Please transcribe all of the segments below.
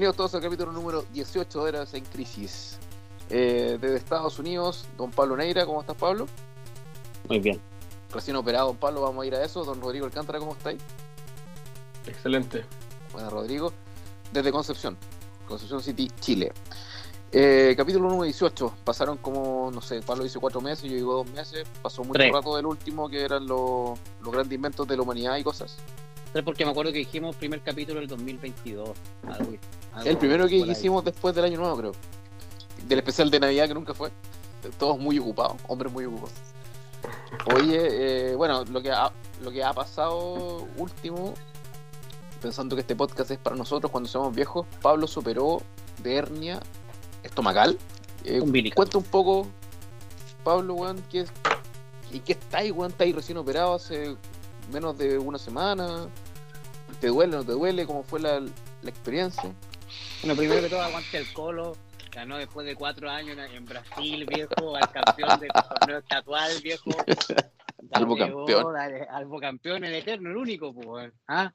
Bienvenidos todos al capítulo número 18 de Eras en Crisis. Eh, desde Estados Unidos, don Pablo Neira, ¿cómo estás, Pablo? Muy bien. Recién operado, don Pablo, vamos a ir a eso. Don Rodrigo Alcántara, ¿cómo estáis? Excelente. Buenas, Rodrigo. Desde Concepción, Concepción City, Chile. Eh, capítulo número 18. Pasaron como, no sé, Pablo dice cuatro meses, yo digo dos meses. Pasó mucho Tres. rato del último, que eran los, los grandes inventos de la humanidad y cosas. Porque me acuerdo que dijimos primer capítulo del 2022. Algo, algo El primero que hicimos después del año nuevo, creo. Del especial de Navidad que nunca fue. Todos muy ocupados, hombres muy ocupados. Oye, eh, bueno, lo que, ha, lo que ha pasado último, pensando que este podcast es para nosotros cuando seamos viejos, Pablo superó de hernia estomacal. Eh, cuenta un poco, Pablo, weón, ¿qué es? ¿y qué estáis, weón? ¿Estáis recién operado hace menos de una semana? ¿Te duele, no te duele? ¿Cómo fue la, la experiencia? Bueno, primero que todo, aguante el colo. Ganó después de cuatro años en- Brasil, viejo. Al campeón del torneo estatual, viejo. Albo campeón. Albo campeón, el eterno, el único, pues. weón. ¿Ah?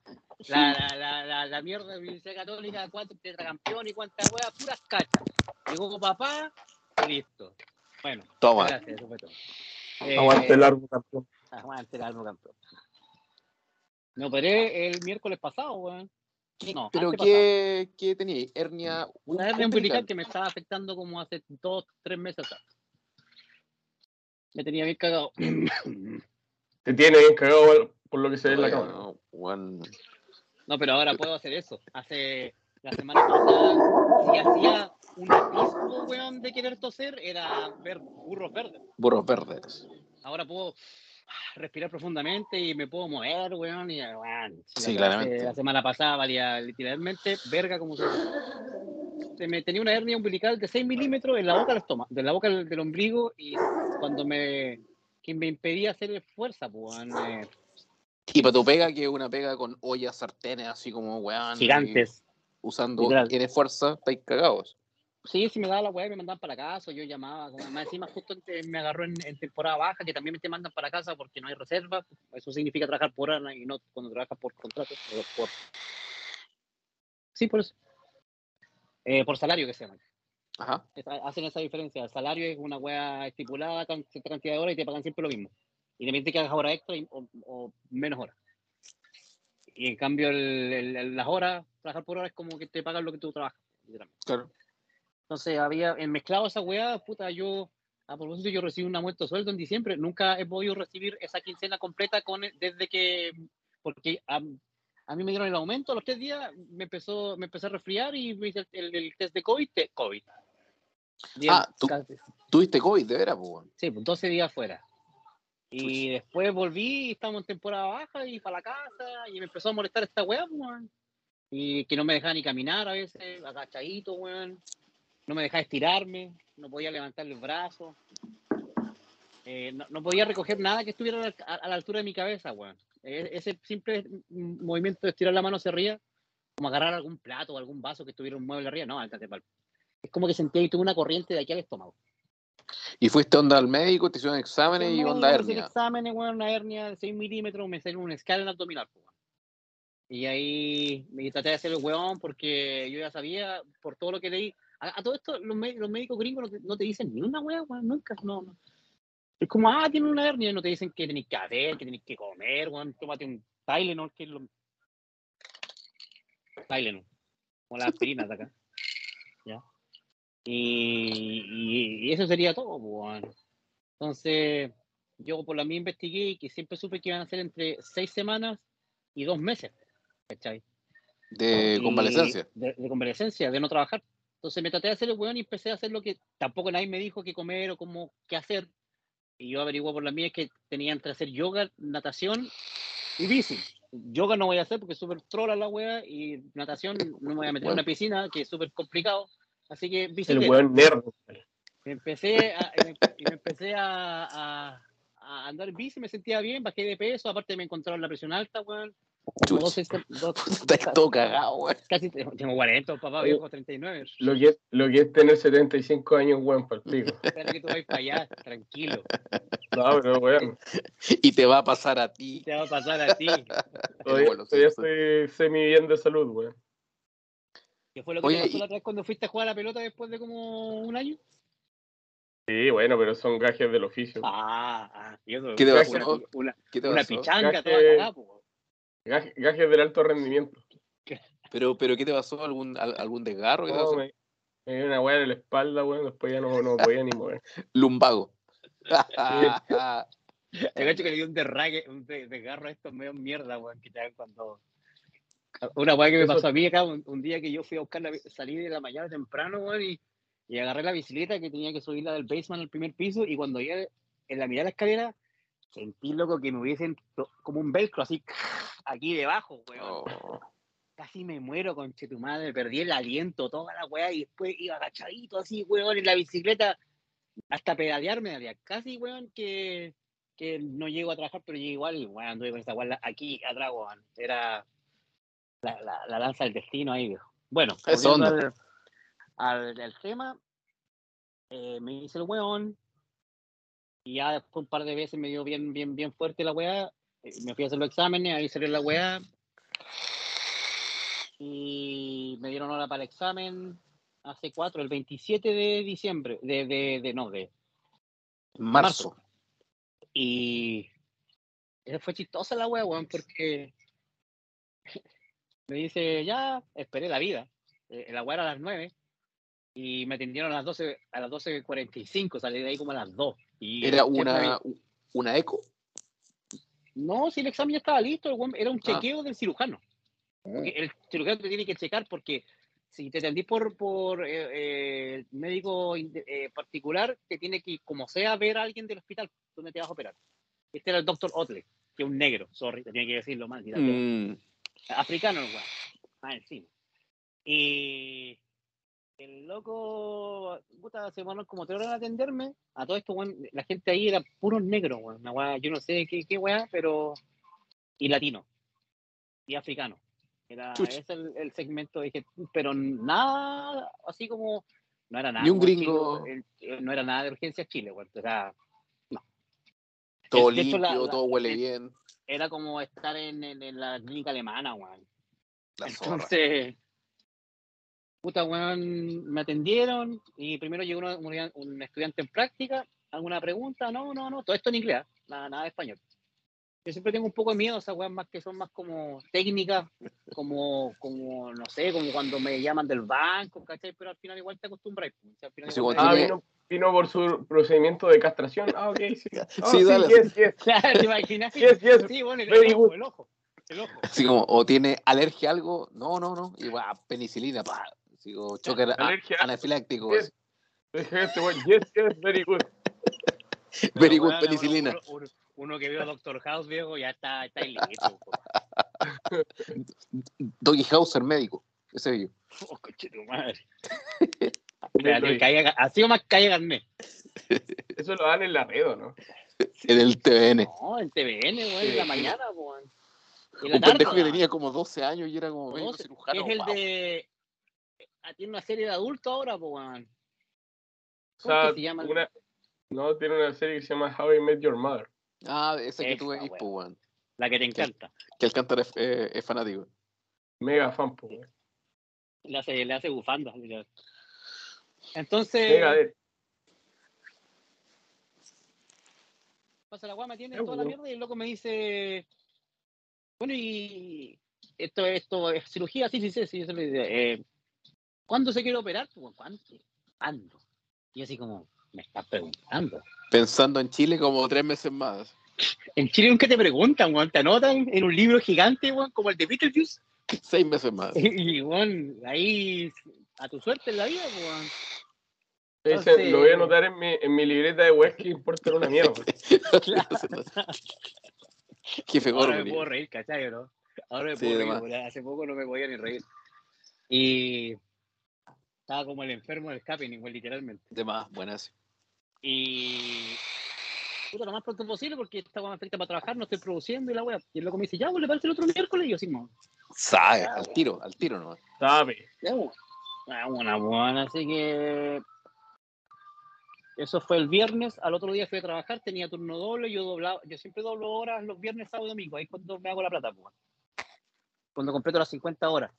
La, la, la, la, la mierda de la Universidad Católica, cuatro tetracampeón y cuántas weas, puras cachas. Llegó papá y listo. Bueno, Toma. gracias, eso fue todo. Eh, Aguante el largo campeón. Aguante el Albo campeón. Me operé el miércoles pasado, weón. No, ¿Pero qué, qué tenías? ¿Hernia? Una hernia umbilical que me estaba afectando como hace dos, tres meses atrás. Me tenía bien cagado. Te tiene bien cagado por lo que se ve en la cámara. No, pero ahora puedo hacer eso. Hace la semana pasada, si hacía un atisbo, weón, de querer toser, era ver burros verdes. Burros verdes. Ahora puedo respirar profundamente y me puedo mover, weón. Y, weón, si Sí, la- claramente. La semana pasada valía literalmente verga como se... se me tenía una hernia umbilical de 6 milímetros en la boca del estómago, de la boca del, del ombligo y cuando me... que me impedía hacer fuerza, pues, weón, eh, Y para tu pega, que es una pega con ollas, sartenes, así como weón. gigantes. Usando, Literal. tiene fuerza, estáis cagados. Sí, si me daba la weá me mandaban para casa, o yo llamaba, más encima justo me agarró en, en temporada baja, que también me te mandan para casa porque no hay reserva, eso significa trabajar por hora y no cuando trabajas por contrato, por... Sí, por eso. Eh, por salario que se llama. Ajá. Hacen esa diferencia, el salario es una weá estipulada, con cierta cantidad de horas y te pagan siempre lo mismo. Independiente que hagas horas extra y- o, o menos horas. Y en cambio el- el- el- las horas, trabajar por hora es como que te pagan lo que tú trabajas. Claro. Entonces había en mezclado esa weá, puta, yo, a propósito, yo recibí un aumento de sueldo en diciembre, nunca he podido recibir esa quincena completa con desde que, porque a, a mí me dieron el aumento, a los tres días me empezó, me empecé a resfriar y me hice el, el test de COVID, te- COVID. Ah, tú- Tuviste COVID, de veras, pues. Sí, pues 12 días fuera. Y después volví, y estábamos en temporada baja y para la casa y me empezó a molestar esta weá, pues, weón. Y que no me dejaba ni caminar a veces, agachadito, weón. No me dejaba estirarme, no podía levantar los brazos. Eh, no, no podía recoger nada que estuviera a la, a- la altura de mi cabeza, weón. E- ese simple movimiento de estirar la mano hacia arriba, como agarrar algún plato o algún vaso que estuviera un mueble arriba, no, ándate pa'l- Es como que sentía que tuve una corriente de aquí al estómago. Y fuiste onda al médico, te hicieron exámenes y No, onda me hernia. exámenes, weón, una hernia de 6 milímetros, me salió un escáner abdominal, weón. Y ahí me traté de hacer el weón porque yo ya sabía, por todo lo que leí. A, a todo esto, los, los médicos gringos no te, no te dicen ni una weón, nunca, no, no. Es como, ah, tiene una hernia, y no te dicen que tenés que hacer, que tenés que comer, weón, tómate un Tylenol, que es lo... Tylenol, como las aspirinas de acá. ¿Ya? Y, y- y eso sería todo, weón. Entonces, yo por la mía investigué y que siempre supe que iban a ser entre seis semanas y dos meses, ¿cachai? De convalecencia. De, de convalecencia, de no trabajar. Entonces me traté de hacer el weón y empecé a hacer lo que tampoco nadie me dijo qué comer o cómo qué hacer. Y yo averigué por la mía que tenía entre hacer yoga, natación y bici. Yoga no voy a hacer porque es súper trola la wea y natación no me voy a meter en una piscina que es súper complicado. Así que El bicicleta. weón nerd. Me empecé a, me empecé a, a- a andar en bici, me sentía bien, bajé de peso, aparte me encontraron la presión alta, weón. Como Chucha. 12, dos- Estás todo cagado, weón. casi tengo tengo 40, papá, Oye. viejo 39. Lo que, lo que es tener 75 años, weón, para el pico. Espera que tú vayas para allá, tranquilo. No, pero weón. Y te va a pasar a ti. Te va a pasar a ti. Todavía, Bueno, todavía sí. estoy semi bien de salud, weón. ¿Qué fue lo que Oye, te pasó y- la otra vez cuando fuiste a jugar a la pelota después de como un año? Sí, bueno, pero son gajes del oficio. Ah, ah, eso, ¿Qué te una, pasó? una, ¿Qué te una pichanga toda cagada. Gajes, gajes del alto rendimiento. Pero, pero ¿qué te pasó? ¿Algún, al- algún desgarro? ¿Qué te No, me, me dio una weá en la espalda, weón. Después ya no, no podía ni mover. Lumbago. Te cacho que le dio un derrague, un de- desgarro a estos medio mierda, weón, que te dan cuando. Una weá que me pasó a mí acá un, un día que yo fui a buscar la, salí de la mañana temprano, weón, y, y agarré la bicicleta que tenía que subirla del basement al primer piso, y cuando llegué en la mitad de la escalera, sentí loco que me hubiesen como un velcro así aquí debajo, weón. Oh. Casi me muero, conche tu madre, perdí el aliento, toda la weá, y después iba agachadito así, weón, en la bicicleta, hasta pedalearme, había casi, weón, que, que no llego a trabajar, pero llegué igual, weón, anduve con esa weá aquí atrás, weón. Era la, la, la danza del destino ahí, viejo. Bueno, al, al tema, eh, me hice el weón, y ya después un par de veces me dio bien, bien, bien fuerte la weá, eh, me fui a hacer los exámenes, ahí salió la weá, y me dieron hora para el examen hace cuatro, el 27 de diciembre, de, de, de no, de, Marzo. y esa fue chistosa la wea, weón, porque me dice, ya, esperé la vida. Eh, la wea era a las 9 y me atendieron a las 12, a las 12.45, salí de ahí como a las 2. Y Era una, una eco. No, si el examen ya estaba listo, era un Ah. chequeo del cirujano. Porque el cirujano te tiene que checar porque si te atendís por, por eh, eh, médico eh, particular, te tiene que, como sea, ver a alguien del hospital donde te vas a operar. Este era el doctor Otley, que es un negro, sorry, te tenía que decirlo mal. Mm, Africano, el weón. Ah, encima. Y el loco, puta, se demoró como tres horas en atenderme. A todo esto, weón, la gente ahí era puro negro, weón. Una weá, yo no sé qué, qué weá, pero. Y latino. Y africano. Era ese el, el segmento, dije, pero nada, así como. No era nada. Ni un gringo. Chile, el- el- no era nada de urgencia Chile, weón. O sea, todo hecho, limpio, la- la- todo huele el- bien. era como estar en, en- en la clínica alemana, weón. Entonces, puta, weón, me atendieron y primero llegó un, un estudiante en práctica. ¿Alguna pregunta? No, no, no. Todo esto en inglés, nada, nada de español. Yo siempre tengo un poco de miedo a esas weas más que son más como técnicas, como, como, no sé, como cuando me llaman del banco, ¿cachai? Pero al final igual te acostumbras. o sea, al final Sí, igual cuando Ah, vino, vino por su procedimiento de castración. Ah, ok, sí. Ah, Sí, dale. Yes, yes. Claro, ¿te imaginas? Yes, yes. Sí, bueno, el, Very el ojo, el ojo, el ojo. Así como, o tiene alergia a algo. No, no, no. Y va, penicilina, pa. Así como, choque Alergia. anafiláctico. Yes. Dije este Yes, yes, very good. Very good weón, penicilina. Uno, uno- uno que veo a Doctor House, viejo, ya está, está en listo. Doggy Hauser médico. Ese vi yo. Oh, conche tu madre. Así o más calle Garnet. Eso lo dan en la red, ¿o ¿no? En el TVN. No, en TVN, weón, en la mañana, la Un pendejo tarde, que tenía como 12 años y era como médico cirujano. es el wow. de. Ah, Tiene una serie de adultos ahora, pues, weón. O ¿Cómo sea, que se llama? una, no, tiene una serie que se llama How I Met Your Mother. Ah, ese que Esa, tuve ahí, weón. La que te encanta. Que Alcántara es, eh, es fanático. Mega fan, po, weón. Le hace, le hace bufanda. Entonces, Mega de. pasa la guay, me tiene toda la mierda y el loco me dice, bueno, y esto, esto es cirugía, sí, sí, sí, sí, eso le dice, eh, ¿cuándo se quiere operar? Pues, ¿Cuándo? ¿Cuándo? Y así como, me estás preguntando. Pensando en Chile como tres meses más. En Chile nunca te preguntan, weón, te anotan en un libro gigante, weón, como el de Beetlejuice, Seis meses más. y, weón, ahí a tu suerte en la vida, weón. Lo voy a anotar en mi, en mi libreta de web que importa una mierda. Jefe Ahora me puedo reír, ¿cachai, no? Ahora me Sí, puedo reír, además. porque hace poco no me podía ni reír. Y estaba como el enfermo del Capping, igual, literalmente. De más, buenas. Y. Puta, lo más pronto posible porque esta weá me afecta para trabajar, no estoy produciendo y la weá. Y el loco me dice, ya, pues le parece el otro miércoles. Y yo, sí, mo, Sabe, al tiro, al tiro nomás. Sabe. ya, weón. Ah, buena, buena. Así que. Eso fue el viernes. Al otro día fui a trabajar, tenía turno doble. Yo doblaba, yo siempre doblo horas los viernes, sábado y domingo. Ahí es cuando me hago la plata, pues. Cuando completo las 50 horas.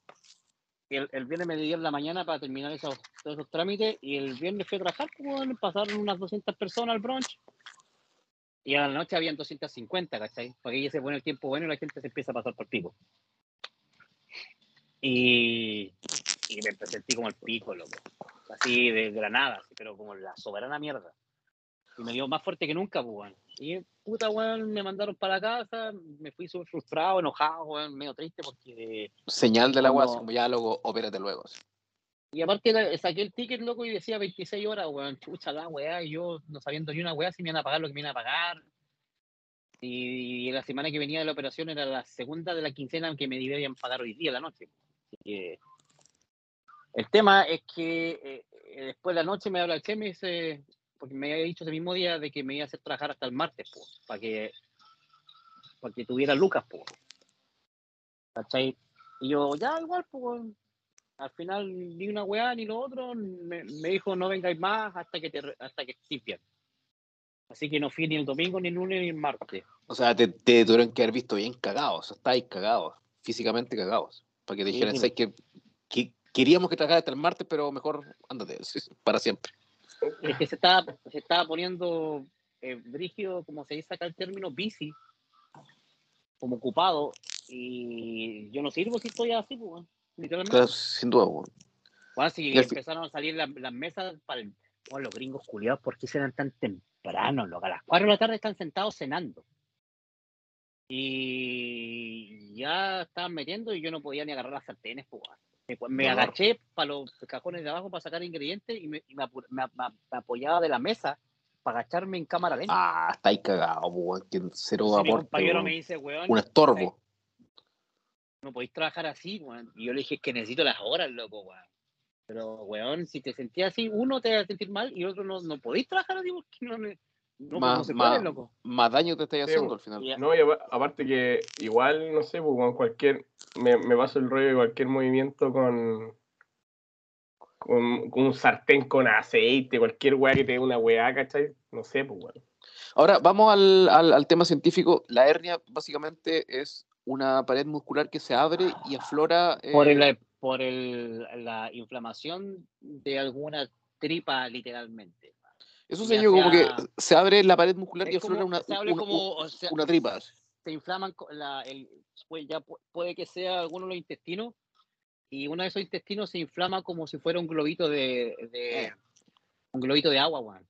El, el viernes me dieron la mañana para terminar esos, todos esos trámites y el viernes fui a trabajar, pues, weón, pasaron unas 200 personas al brunch y a la noche habían 250, ¿cachai? Porque ya se pone el tiempo bueno y la gente se empieza a pasar por pico. Y, y me sentí como el pico, loco. Así de granada, pero como la soberana mierda. Y me dio más fuerte que nunca, pues, weón. Y puta, weón, me mandaron para la casa, me fui súper frustrado, enojado, weón, medio triste porque Señal de la Cuando- weá, como ya luego, opérate luego. así. Y aparte saqué el ticket, loco, y decía 26 horas, weón, chucha la weá, y yo no sabiendo ni una weá si me iban a pagar lo que me iban a pagar. Y, la semana que venía de la operación era la segunda de la quincena que me debían pagar hoy día, la noche. Así que, el tema es que eh, eh, después de la noche me habla el Che, me dice, porque me había dicho ese mismo día de que me iba a hacer trabajar hasta el martes, para que, para que tuviera lucas, po. ¿Cachai? Y yo, ya, igual, pues, al final ni una weá ni lo otro, me, me dijo no vengáis más hasta que te, hasta que estés bien. Así que no fui ni el domingo, ni el lunes, ni el martes. O sea, te, te tuvieron que haber visto bien cagados. Estáis cagados. Físicamente cagados. Para que te Sí, dijeran, sí. "Sabes que, que queríamos que trabajaras hasta el martes, pero mejor ándate. sí, sí, Para siempre. Es que se estaba, se estaba poniendo eh, brígido, como se dice acá el término, busy, como ocupado, y yo no sirvo si estoy así, pues, literalmente. Claro, sin duda. Bueno, si fi- empezaron a salir las, las mesas para el, bueno, los gringos culiados, ¿por qué serán tan temprano? loco? A las 4 de la tarde están sentados cenando. Y ya estaban metiendo y yo no podía ni agarrar las sartenes. pues. Me, me No. agaché para los cajones de abajo para sacar ingredientes y me, y me apoyaba de la mesa para agacharme en cámara lenta. Ah, estáis cagados, weón. Que cero aporte. me dice, weón, Un estorbo. no podéis trabajar así, weón. Y yo le dije, que necesito las horas, loco, weón. Pero, weón, si te sentías así, uno te va a sentir mal y otro no, no podéis trabajar así porque no, no, no, Más- no se más- puede, loco. Más daño te estáis Sí, haciendo weón. al final. No, y apa- aparte que igual, no sé, pues, con cualquier, me, me paso el rollo de cualquier movimiento con, con, con un sartén con aceite, cualquier weá que te dé una weá, ¿cachai? No sé, pues, weón. Ahora, vamos al, al- al tema científico. La hernia básicamente es una pared muscular que se abre y aflora. eh, Por, el, por el, la inflamación de alguna tripa, literalmente. Eso ya se llama como que se abre la pared muscular y Es aflora una, se abre una- como, o sea, una tripa. se inflaman la, el, pues ya pu- puede que sea alguno de los intestinos y uno de esos intestinos se inflama como si fuera un globito de, de- un globito de agua, weón.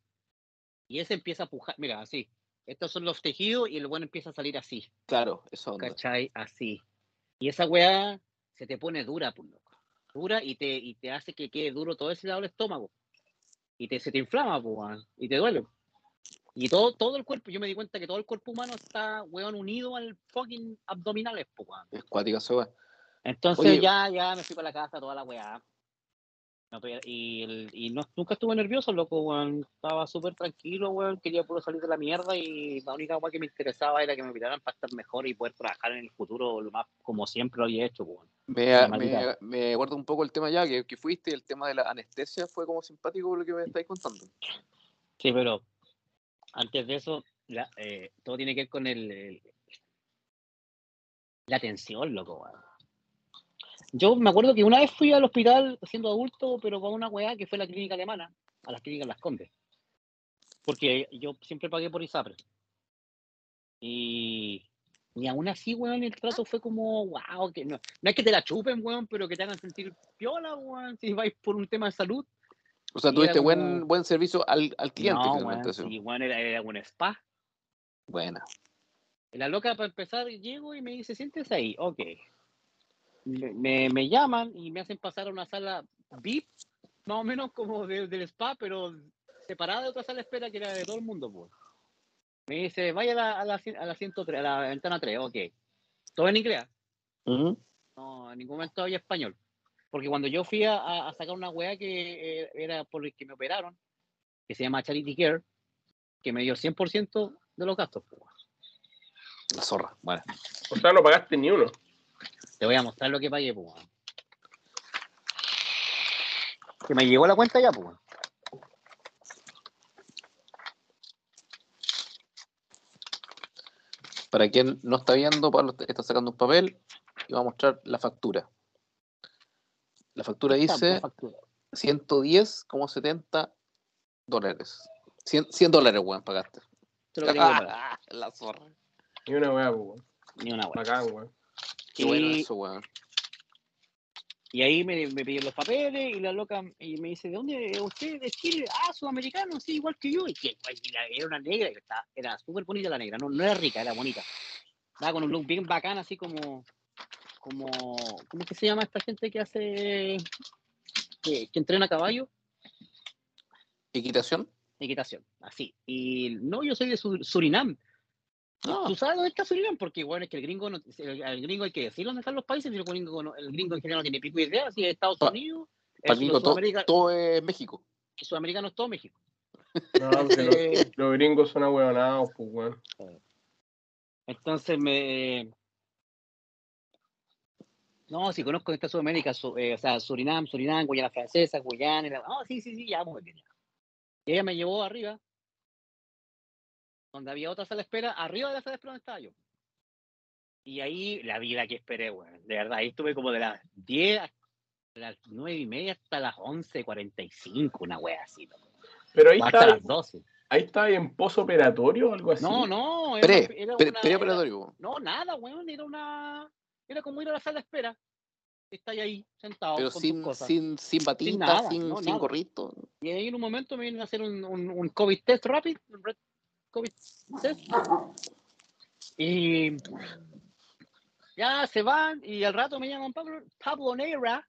Y ese empieza a pujar, mira, así. Estos son los tejidos y el bueno empieza a salir así, Claro, eso onda. ¿cachai? Así. Y esa weá se te pone dura, pues, loco. Dura y te, y te hace que quede duro todo ese lado del estómago. Y te, se te inflama, pues, y te duele. Y todo, todo el cuerpo, yo me di cuenta que todo el cuerpo humano está, weón, unido al fucking abdominales, pues, weón. Es cuática. Entonces Oye. ya, ya me fui para la casa, toda la weá. No, y el- y no, nunca estuve nervioso, loco, weón. Estaba súper tranquilo, weón. Quería puro salir de la mierda y la única weá que me interesaba era que me operaran para estar mejor y poder trabajar en el futuro lo más como siempre lo había hecho, weón. Me, me, guarda un poco el tema ya, que, que fuiste, el tema de la anestesia fue como simpático lo que me estáis contando. Sí, pero antes de eso, la- eh, todo tiene que ver con el, el- la atención, loco, weón. Yo me acuerdo que una vez fui al hospital siendo adulto, pero con una weá que fue la clínica alemana, a las clínicas Las Condes. Porque yo siempre pagué por ISAPRE. Y, y aún así, weón, el trato fue como, wow, que no, no es que te la chupen, weón, pero que te hagan sentir piola, weón, si vais por un tema de salud. O sea, tuviste buen, buen servicio al, al cliente no, weón, sí. weón, era, era un spa. Buena. La loca, para empezar, llego y me dice, siéntese ahí. Ok. Me, me, llaman y me hacen pasar a una sala VIP, más o menos como de- del spa, pero separada de otra sala de espera que era de todo el mundo. Pues. Me dice, vaya a la, a la, a la 103, a la ventana 3, ok. Todo en inglés. Ujú. No, en ningún momento había español. Porque cuando yo fui a, a sacar una weá que eh, era por el que me operaron, que se llama Charity Care, que me dio 100% de los gastos. pues. La zorra. Bueno. O sea, no pagaste ni uno. Te voy a mostrar lo que pagué, pues. weón. Que me llegó la cuenta ya, pues. weón. Para quien no está viendo, Pablo está sacando un papel y va a mostrar la factura. La factura dice la factura. 110,70 dólares. 100, 100 dólares, weón, pagaste. Te lo pagar. la zorra. Y una weá, pues, weón. Ni una wea. Bacán, weón. Qué bueno Y- eso, weón. Y ahí me, me pidieron los papeles y la loca y me dice, ¿de dónde es usted? ¿De Chile? Ah, sudamericano, sí, igual que yo. Y que y la- era una negra, y estaba- era súper bonita la negra, no, no era rica, era bonita. Estaba con un look bien bacán, así como, como, ¿cómo es que se llama esta gente que hace, que, que entrena a caballo? ¿Equitación? Equitación, así. Y no, yo soy de Sur- Surinam. Ah. ¿Tú sabes dónde está Surinam? Porque, bueno, es que el gringo, no, el, al gringo hay que decir dónde están los países, y el gringo, no- el gringo en general no tiene pico de idea, si es Estados Pa- Unidos, es el gringo, todo, Sudamérica- todo es México. y sudamericano es todo México. No, porque los, Eh, los gringos son ahueonados, pues, weón. entonces me. No, si conozco esta Sudamérica, su- eh, o sea, Surinam, Surinam, Guyana Francesa, Guyana. y la- No, sí, sí, sí, ya, muy bien. ya. Y ella me llevó arriba, donde había otra sala de espera, arriba de la sala de espera donde estaba yo. Y ahí la vida que esperé, weón. De verdad, ahí estuve como de las 10 a las 9 y media hasta las 11.45, una wea así. ¿no? Pero ahí O hasta está, las 12. ahí está en posoperatorio o algo así. No, no, era, Pre, era pre- una- preoperatorio, weón. No, nada, weón, era una. Era como ir a la sala de espera. Está ahí sentado Pero con tus sin, cosas. sin, sin batita, nada, sin, no, sin nada. gorrito. Y ahí en un momento me vienen a hacer un, un, un COVID test rápido, un COVID. Y ya se van y al rato me llaman Pablo, Pablo Neira.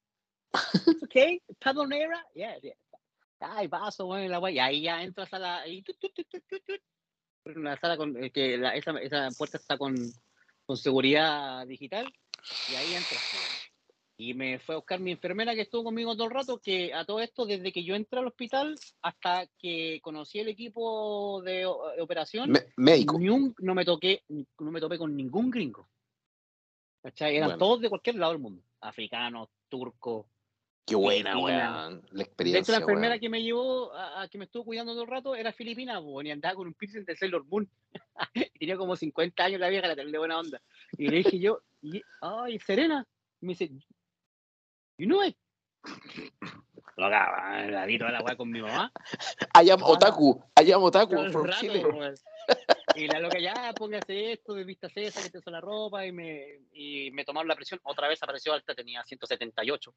¿Ok? Pablo Neira. Yeah, yeah. Ay, paso, bueno, la guay. Y ahí ya entras a la. Tut, tut, tut, tut. Una sala con. eh, que la- esa, esa puerta está con, con seguridad digital. Y ahí entras. Y me fue a buscar mi enfermera que estuvo conmigo todo el rato, que a todo esto, desde que yo entré al hospital hasta que conocí el equipo de de operación, Me- médico. ni un- no me toqué, no me topé con ningún gringo. ¿Cachai? Eran Bueno. todos de cualquier lado del mundo. Africanos, turcos. Qué buena, weón. La De hecho, experiencia, la enfermera weón. que me llevó, a, a que me estuvo cuidando todo el rato, era filipina, po, y andaba con un piercing de Sailor Moon. tenía como 50 años la vieja, la tenía de buena onda. Y le dije yo, y- ay, Serena. Me dice, you know it. Loca, la vi toda la weá con mi mamá. I am Ah. otaku. I am otaku todo el from rato, Chile. weón. Y la loca ya, póngase esto, de vista esa, que te hizo la ropa, y me, y me tomaron la presión. Otra vez apareció alta, tenía 178.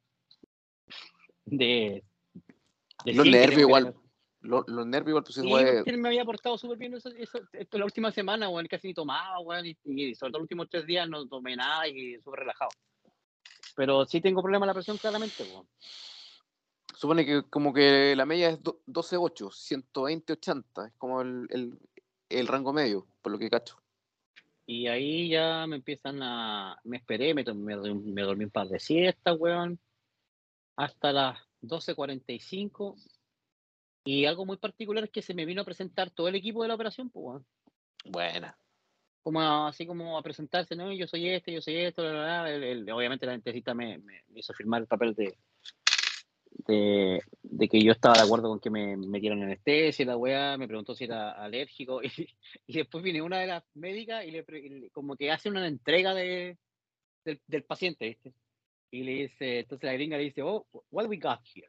De, de Los 100 que nervios igual. Los, los nervios igual, pues Sí, él me había portado súper bien eso, eso, esto la última semana, weón, casi ni tomaba, weón, y, y sobre todo los últimos tres días no tomé nada y súper relajado. Pero sí tengo problema la presión, claramente. Supone que como que la media es do- 12.8, 120.80. Es como el, el, el rango medio, por lo que cacho. Y ahí ya me empiezan a. Me esperé, me, me, me dormí un par de siestas, weón. Hasta las 12.45. Y algo muy particular es que se me vino a presentar todo el equipo de la operación, pues, weón. Buena. Como a- así como a presentarse, ¿no? Yo soy este, yo soy esto, bla, bla, bla. El- el- obviamente la dentista me, me hizo firmar el papel de, de, de que yo estaba de acuerdo con que me metieran anestesia la weá, me preguntó si era alérgico y, y después viene una de las médicas y le, y como que hace una entrega de, del, del paciente, ¿viste? Y le dice, entonces la gringa le dice, oh, what we got here?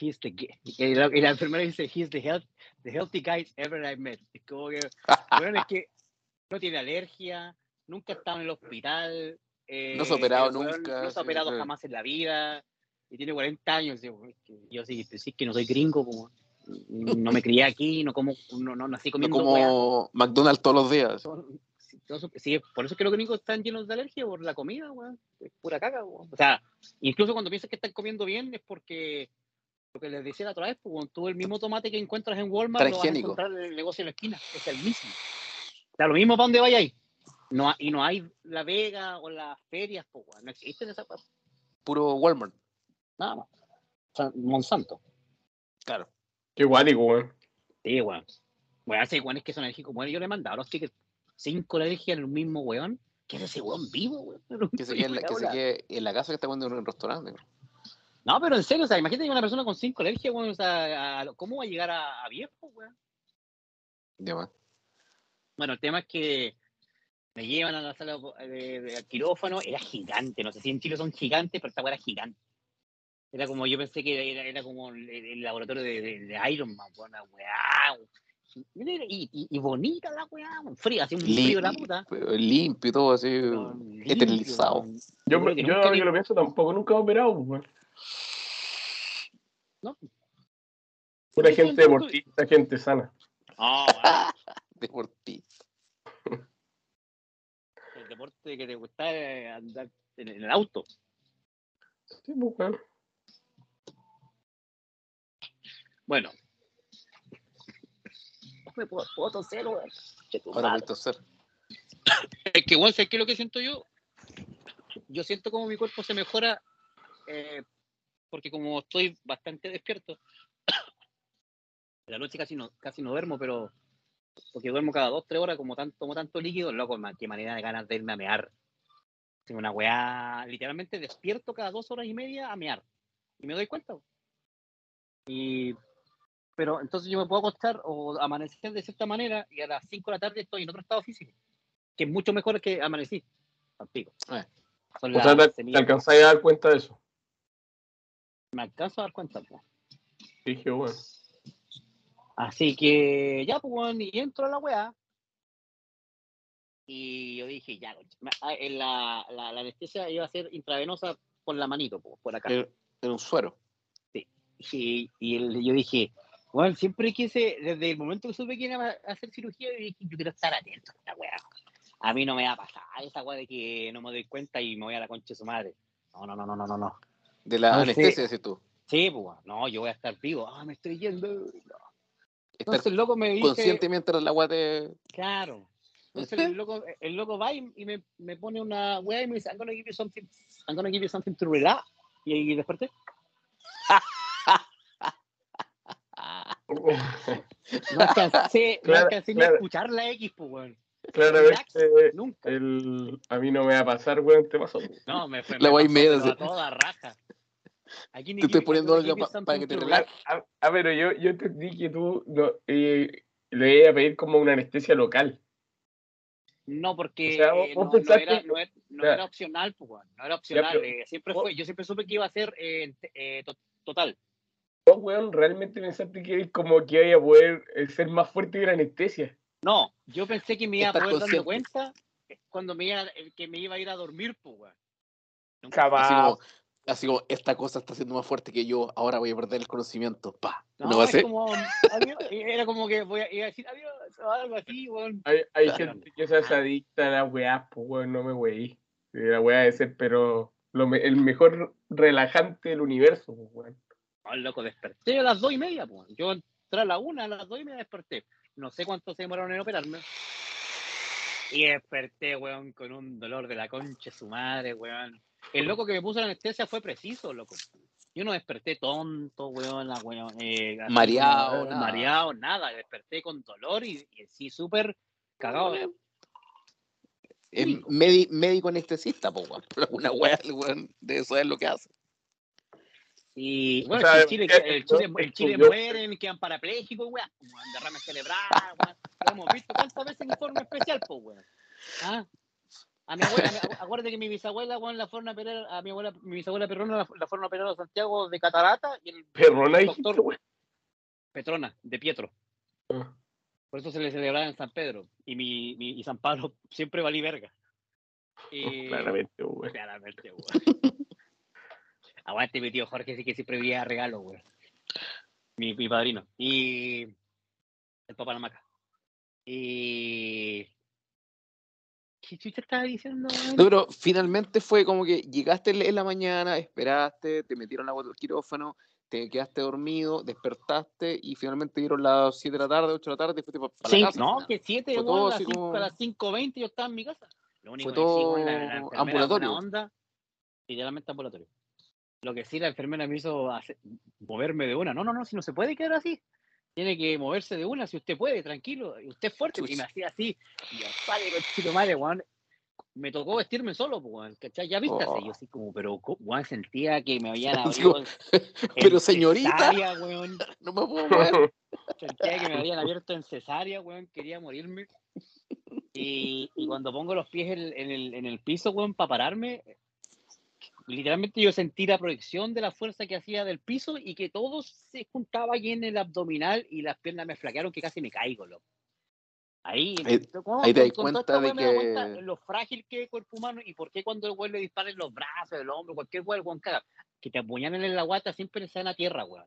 He's the, g-" y la, y la enfermera dice, he's the, health, the healthy guy ever I met. Es como que, bueno, es que no tiene alergia, nunca ha estado en el hospital. eh, No se ha operado nunca, No se ha operado sí. jamás en la vida. Y tiene 40 años. Yo, yo sí, sí que no soy gringo. como, no me crié aquí, no como, no, no nací No comiendo weá. como McDonald's todos los días. Sí, por eso es que los gringos están llenos de alergia por la comida, weón. Es pura caca, weón. O sea, incluso cuando piensas que están comiendo bien es porque lo que les decía la otra vez, pues, tú el mismo tomate que encuentras en Walmart lo vas a encontrar en el negocio de la esquina. Es el mismo. Sea, lo mismo para donde vayáis. No, y no hay la Vega o las ferias, weón. No existen esas cosas. Puro Walmart. Nada más. O sea, Monsanto. Claro. Qué guático, weón. Sí, weón. Weón, ese weón es que son alérgicos. Bueno, yo le he mandado los tickets. Cinco alergias en el mismo weón. ¿Qué es ese weón vivo, weón? Que se quede en la, que se quede en la casa que está comiendo en un restaurante. No, pero en serio, o sea, imagínate una persona con cinco alergias, weón, o sea, a- ¿cómo va a llegar a, a viejo, weón? Ya más. Bueno, el tema es que me llevan a la sala de, de- al quirófano, era gigante, no sé si en Chile son gigantes, pero esta weá era gigante. Era como, yo pensé que era, era como el, el laboratorio de, de, de Iron Man, weón, una weá. Y, y, y bonita la weá, fría, así un frío la puta. Limpio y todo así. limpio, esterilizado. Yo, yo ahora que lo pienso, tampoco nunca he operado, weón. No. Pura gente deportista, gente sana. Ah, Deportista. el deporte que te gusta es andar en el auto. Sí, pues. Bueno. No me puedo, puedo toser, weón. Ahora madre. voy a toser. Es que, bueno, ¿sabes qué es lo que siento yo? Yo siento como mi cuerpo se mejora eh, porque como estoy bastante despierto, la noche casi no, casi no duermo, pero porque duermo cada dos, tres horas como tanto, como tanto líquido, loco, man, qué manera de ganas de irme a mear. Tengo una weá, literalmente despierto cada dos horas y media a mear. Y me doy cuenta. Y, pero entonces yo me puedo acostar o amanecer de cierta manera y a las 5 de la tarde estoy en otro estado físico que es mucho mejor que amanecí. Pico. Eh. O sea, te, te alcanzáis a dar cuenta de eso. Me alcanzo a dar cuenta. Dije, weón. Así que ya, pues, weón, y entro a la weá. Y yo dije, ya, ah, en la, la, la anestesia iba a ser intravenosa por la manito, po, por acá. Era un suero. Y, y el- yo dije, bueno, siempre quise, desde el momento que supe que iba a hacer cirugía, yo dije, yo quiero estar atento a esta weá. A mí no me va a pasar esa weá de que no me doy cuenta y me voy a la concha de su madre. No, no, no, no, no, no. De la No anestesia, decís tú. Sí, pues, no, yo voy a estar vivo. Ah, me estoy yendo. No. Entonces el loco me dice, consciente mientras la agua te. claro. Entonces el loco, el loco va y y me, me pone una weá y me dice, I'm gonna give you something, I'm gonna give you something to relax. Y ahí desperté. No alcancé, no Claro, ni a escuchar la X, pues, weón. Claramente, Nunca. el, a mí no me va a pasar, weón, te pasó. No, me fue La me pasó, a toda raja. Aquí ni Te estoy poniendo algo pa- para que te relajes. Ah, pero yo, yo entendí que tú no, eh, le iba a pedir como una anestesia local. No, porque O sea, eh, no, no era, que- no era, no ya. era opcional, pues, no era opcional. pero eh, siempre vos- fue, yo siempre supe que iba a ser eh, eh, to- total. Vos, weón, realmente pensaste que como que iba a poder eh, ser más fuerte que la anestesia. No, yo pensé que me iba a poder dando consciente. cuenta eh, cuando me iba, que me iba a ir a dormir, pues, weón. Nunca- Capaz. Así como, así como, esta cosa está siendo más fuerte que yo, ahora voy a perder el conocimiento. Pa. No, ¿No va a es ser? como, era como que voy a, iba a decir adiós o algo así, weón. Hay, hay Claro. gente que se hace adicta a la weá, pues, weón, no me weí. La weá debe ser, pero lo el mejor relajante del universo, pues, weón. No, loco, desperté a las dos y media, pues. Yo entré a la una, a las dos y media desperté. No sé cuánto se demoraron en operarme. Y desperté, weón, con un dolor de la concha su madre, weón. El loco que me puso la anestesia fue preciso, loco. Yo no desperté tonto, weón, la weón. eh, Mareado, como, nada. Mareado, nada. Desperté con dolor y, y sí, súper cagado. Es Rico. medi- médico anestesista, po, weón. Una weá, el weón debe saber lo que hace. Y O bueno, sea, si en Chile, es- el Chile, el Chile mueren, quedan parapléjicos, weón. Weón, derrame cerebral, weón. Lo hemos visto tantas veces en informe especial, pues, weón. ¿Ah? A mi abuela, acuérdate que mi bisabuela, weón, la fueron a operar, a mi abuela, mi bisabuela Perrona la, fueron a operar a Santiago de catarata y el Perrona, doctor. Petrona, de Pietro. Ah. Por eso se le celebraba en San Pedro. Y mi, mi y San Pablo siempre valí verga. Y, Claramente, weón. Claramente, weón. Aguante mi tío Jorge, sí que siempre vivía regalo, weón. Mi, mi padrino. Y el papá la maca. Y. ¿Qué chucha estaba diciendo? No, pero finalmente fue como que llegaste en la mañana, esperaste, te metieron agua del quirófano, te quedaste dormido, despertaste y finalmente dieron las 7 de la tarde, 8 de la tarde fuiste para Sí, la casa. no, que 7, Fue weón, todo a las así 5 como- a las 5.20 yo estaba en mi casa. Lo único Fue que sí, todo weón, la, la ambulatorio. onda, literalmente ambulatorio. Lo que sí la enfermera me hizo hacer- moverme de una. No, no, no, si no se puede quedar así. Tiene que moverse de una, si usted puede, tranquilo. Usted es fuerte. Y me hacía así. Y madre, weón. Me tocó vestirme solo, pues, weón. ¿Cachai? Ya viste. Oh. Yo así como, pero, weón, sentía que me habían abierto. pero señorita. cesárea, weón. No me puedo mover. Sentía que me habían abierto en cesárea, weón, quería morirme. Y, y cuando pongo los pies en, en el, en el piso, weón, para pararme, literalmente yo sentí la proyección de la fuerza que hacía del piso y que todo se juntaba ahí en el abdominal y las piernas me flaquearon que casi me caigo, loco. Ahí, Ahí- ¿cómo? ahí te das cuenta de que- cuenta lo frágil que es el cuerpo humano y por qué cuando el güey le dispara en los brazos, el hombro, cualquier güey, el caga. Que te apuñalen en la guata siempre se dan a tierra, weón.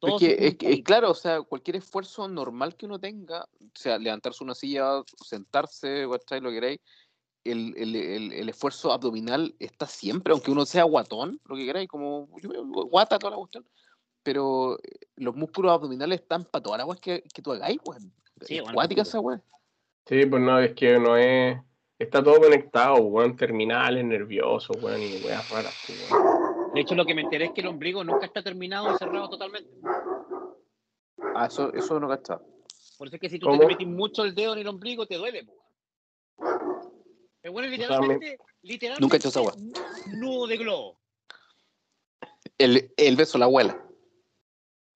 Todo Es que, es, claro, o sea, cualquier esfuerzo normal que uno tenga, o sea, levantarse una silla, sentarse, ¿cachai? Lo que queráis, el, el, el, el esfuerzo abdominal está siempre, aunque uno sea guatón, lo que queráis, como yo, guata, toda la cuestión. Pero eh, los músculos abdominales están para todas las weas que, que tú hagáis, weón. Sí, bueno, sí, esa wea. Sí, pues no, es que no es. Está todo conectado, weón. Terminales, nerviosos, weón, y weas raras, pues, weón. De hecho, lo que me enteré es que el ombligo nunca está terminado y cerrado totalmente. Ah, eso, eso no cachaba. Por eso es que si tú ¿Cómo? te metes mucho el dedo en el ombligo, te duele, po. El bueno, sea, literalmente, literalmente, Nunca he hecho esa un nudo de globo. El, el beso la abuela.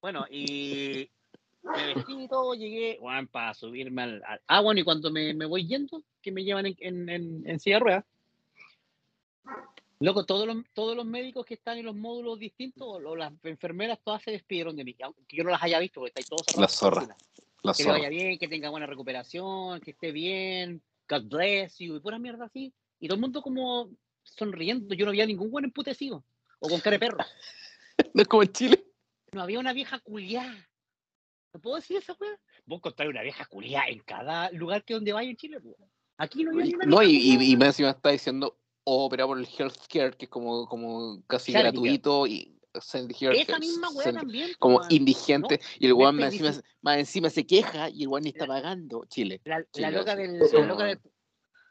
Bueno, y me vestí y todo, llegué, bueno, para subirme al, al- Ah, bueno, y cuando me, me voy yendo, que me llevan en, en, en, en silla de ruedas, loco, todos los, todos los médicos que están en los módulos distintos, o las enfermeras, todas se despidieron de mí, aunque yo no las haya visto, porque estáis todos. La zorra. La Que le zorra. vaya bien, que tenga buena recuperación, que esté bien, God bless you, y pura mierda así. Y todo el mundo como sonriendo, yo no había ningún buen emputecido, o con cara de perro. No es como en Chile. No había una vieja culiá. ¿No puedo decir esa weá? Vos encontrar una vieja culiá en cada lugar que donde vaya en Chile, po. Aquí no había ni una No, y, vieja y, culiá. y más encima está diciendo oh, operado por el healthcare, que es como, como casi Sanity gratuito y Esa misma weá también. como weón. indigente y el weón más encima, más encima se queja y el weón ni está pagando Chile. La, loca del, Sí, la, no. loca del,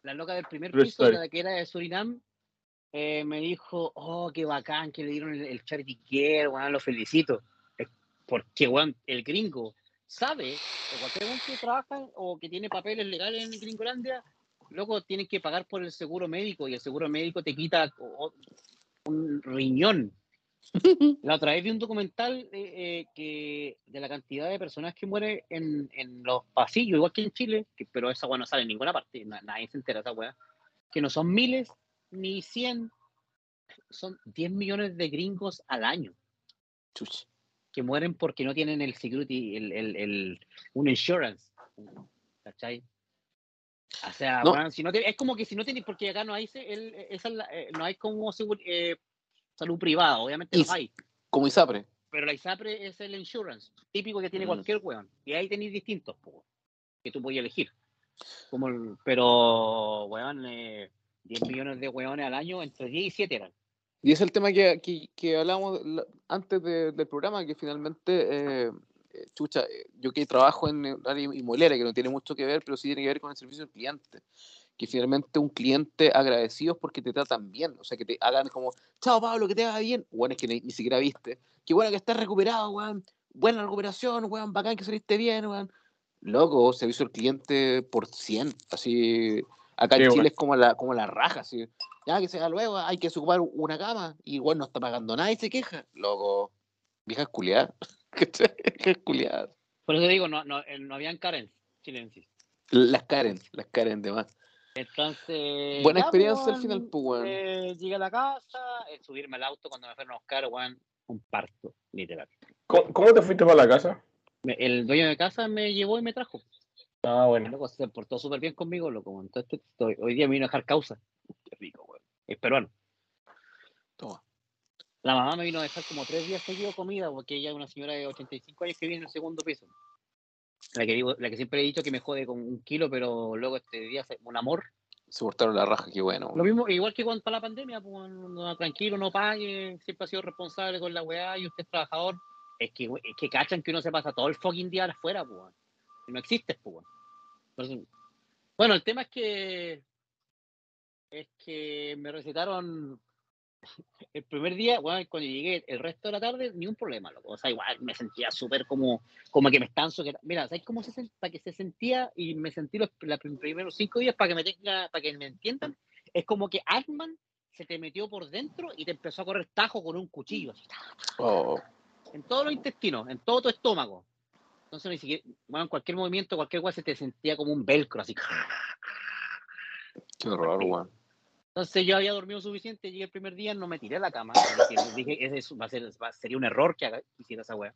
la loca del primer piso, la que era de Surinam, eh, me dijo, oh, qué bacán que le dieron el, el charity care, weón, lo felicito. Porque, weón, el gringo sabe, o cualquier weón que trabaja o que tiene papeles legales en Gringolandia, loco, tienen que pagar por el seguro médico y el seguro médico te quita un riñón. La otra vez vi un documental eh, eh, que de la cantidad de personas que mueren en, en los pasillos, igual que en Chile, que- pero esa weá no sale en ninguna parte, na- nadie se entera esa weá, que no son miles ni cien, son 10 millones de gringos al año Chuch. que mueren porque no tienen el security, el, el, el- un insurance. ¿Cachai? O sea, No. weón, si no te- es como que si no tienes, porque acá no hay, el- esa eh, no hay como eh, salud privada, obviamente los hay. Como Isapre. Pero la ISAPRE es el insurance, típico que tiene Mm. cualquier weón. Y ahí tenéis distintos, po, que tú puedes elegir. Como el- pero, weón, eh, 10 millones de weones al año, entre 10 y 7 eran. Y es el tema que, que, que hablábamos antes de- del programa, que finalmente, eh, eh, chucha, eh, yo que trabajo en área inmobiliaria, que no tiene mucho que ver, pero sí tiene que ver con el servicio al cliente. Que finalmente un cliente agradecido es porque te tratan bien, o sea, que te hagan como, chao Pablo, que te haga bien. Bueno, es que ni, ni siquiera viste. Qué bueno que estás recuperado, weón. Buena recuperación, weón, bacán que saliste bien, weón. Loco, servicio al cliente por 100, así. Acá Sí, en Chile es como la, como la raja, así. Ya que se haga luego, hay que ocupar una cama y igual no está pagando nada y se queja. Loco, viejas culiadas. ¿Cachai? Viejas culiadas. Por eso digo, no, no, eh, no habían Karen chilenses. Las Karen, las Karen de más. Entonces. Buena ya, experiencia al weón, final, pues, weón. eh, llegué a la casa, el subirme al auto cuando me fueron a buscar, weón, un parto, literal. ¿Cómo, cómo te fuiste para la casa? Me- el dueño de casa me llevó y me trajo. Ah, bueno. loco se portó súper bien conmigo, loco. Entonces, estoy- hoy día me vino a dejar causa. Qué rico, weón. Es peruano. Toma. La mamá me vino a dejar como tres días seguido comida, porque ella es una señora de 85 años que vive en el segundo piso. La que, digo, la que siempre he dicho que me jode con un kilo, pero luego este día se- un amor. Se portaron la raja, qué bueno. Lo mismo, igual que cuando para la pandemia, pues, no, tranquilo, no pague, siempre ha sido responsable con la weá y usted es trabajador. Es que, es que cachan que uno se pasa todo el fucking día afuera, pues. No existe, pues. Entonces, bueno, el tema es que es que me recetaron el primer día, bueno, cuando llegué el resto de la tarde, ni un problema, loco. O sea, igual me sentía súper como, como que me están. Mira, ¿sabes cómo se sent- para que se sentía? Y me sentí los, los primeros cinco días para que me tenga, para que me entiendan. Es como que Ant-Man se te metió por dentro y te empezó a correr tajo con un cuchillo, así, Oh, en todos los intestinos, en todo tu estómago. Entonces, ni siquiera, bueno, en cualquier movimiento, cualquier cosa se te sentía como un velcro, así. qué horror, weón. Entonces yo había dormido suficiente, llegué el primer día, no me tiré a la cama. Dije, ese es- va a ser, va- sería un error que haga, hiciera esa wea.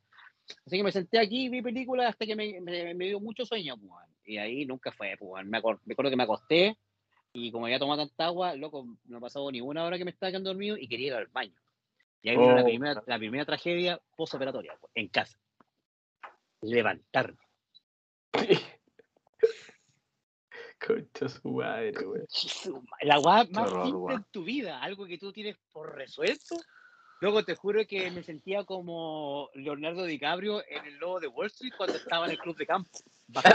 Así que me senté aquí, vi películas hasta que me, me- me dio mucho sueño, pues, weón. Y ahí nunca fue, pues, weón. me, acor- me acuerdo que me acosté y como había tomado tanta agua, loco, no ha pasado ni una hora que me estaba quedando dormido y quería ir al baño. Y ahí vino la, Oh. primera, la primera tragedia postoperatoria, pues, en casa. Levantarme. Concha su madre, güey. La weá más horror, simple en tu vida, algo que tú tienes por resuelto. Luego te juro que me sentía como Leonardo DiCaprio en el lobo de Wall Street cuando estaba en el club de campo. iba a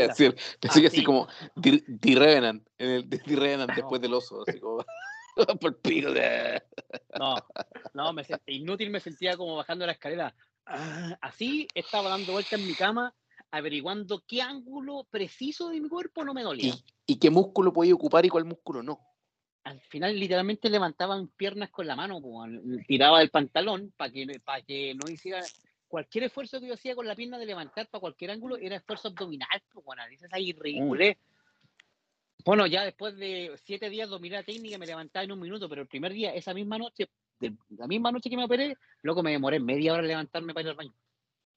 la decir, pensé que así Así. como The The Revenant, en el The Revenant No. después del oso, así como por pico de... No, no, me sent- inútil me sentía como bajando la escalera. Ah, Así estaba dando vueltas en mi cama, averiguando qué ángulo preciso de mi cuerpo no me dolía. Y, y qué músculo podía ocupar y cuál músculo no. Al final literalmente levantaban piernas con la mano, po, tiraba del pantalón para que, para que no hiciera cualquier esfuerzo que yo hacía con la pierna de levantar para cualquier ángulo era esfuerzo abdominal, pues bueno, dices ahí. Bueno, ya después de siete días dominé la técnica, me levantaba en un minuto, pero el primer día, esa misma noche, de- la misma noche que me operé, loco, me demoré media hora en levantarme para ir al baño.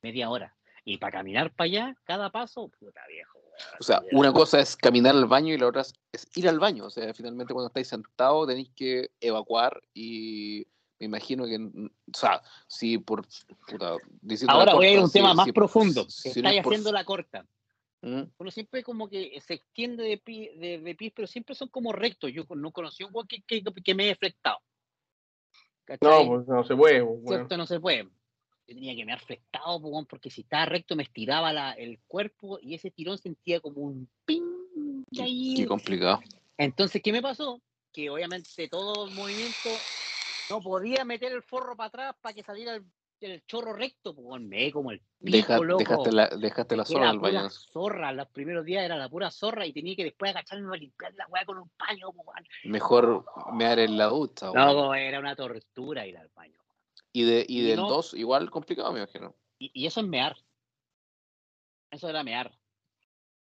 Media hora. Y para caminar para allá, cada paso, puta viejo. weón. O sea, una cosa es caminar al baño y la otra es, ir al baño. O sea, finalmente cuando estáis sentados tenéis que evacuar y me imagino que, o sea, si por... puta, Ahora voy a ir a un si- tema más si- profundo. si no Estáis por- haciendo la corta. ¿Mm? uno siempre como que se extiende de, pi- de, de pies, pero siempre son como rectos. Yo no conocí un weón que, que, que me he flectado. No, ¿Cachai? pues no se puede, pues, weón. ¿Cierto? No se puede. Yo tenía que me flectado, porque si estaba recto me estiraba la, el cuerpo y ese tirón sentía como un ping ahí. Qué complicado. Entonces, ¿qué me pasó? Que obviamente todo el movimiento no podía meter el forro para atrás para que saliera el, el chorro recto. Pues me como el pico, Deja- loco. dejaste la, dejaste la del pura baño. zorra, los primeros días era la pura zorra y tenía que después agacharme a limpiar la weá con un paño. po. Mejor mear en la ducha. No, era una tortura ir al baño. Y, de, y y del no- 2, igual complicado, me imagino. Y, y eso es mear. Eso era mear.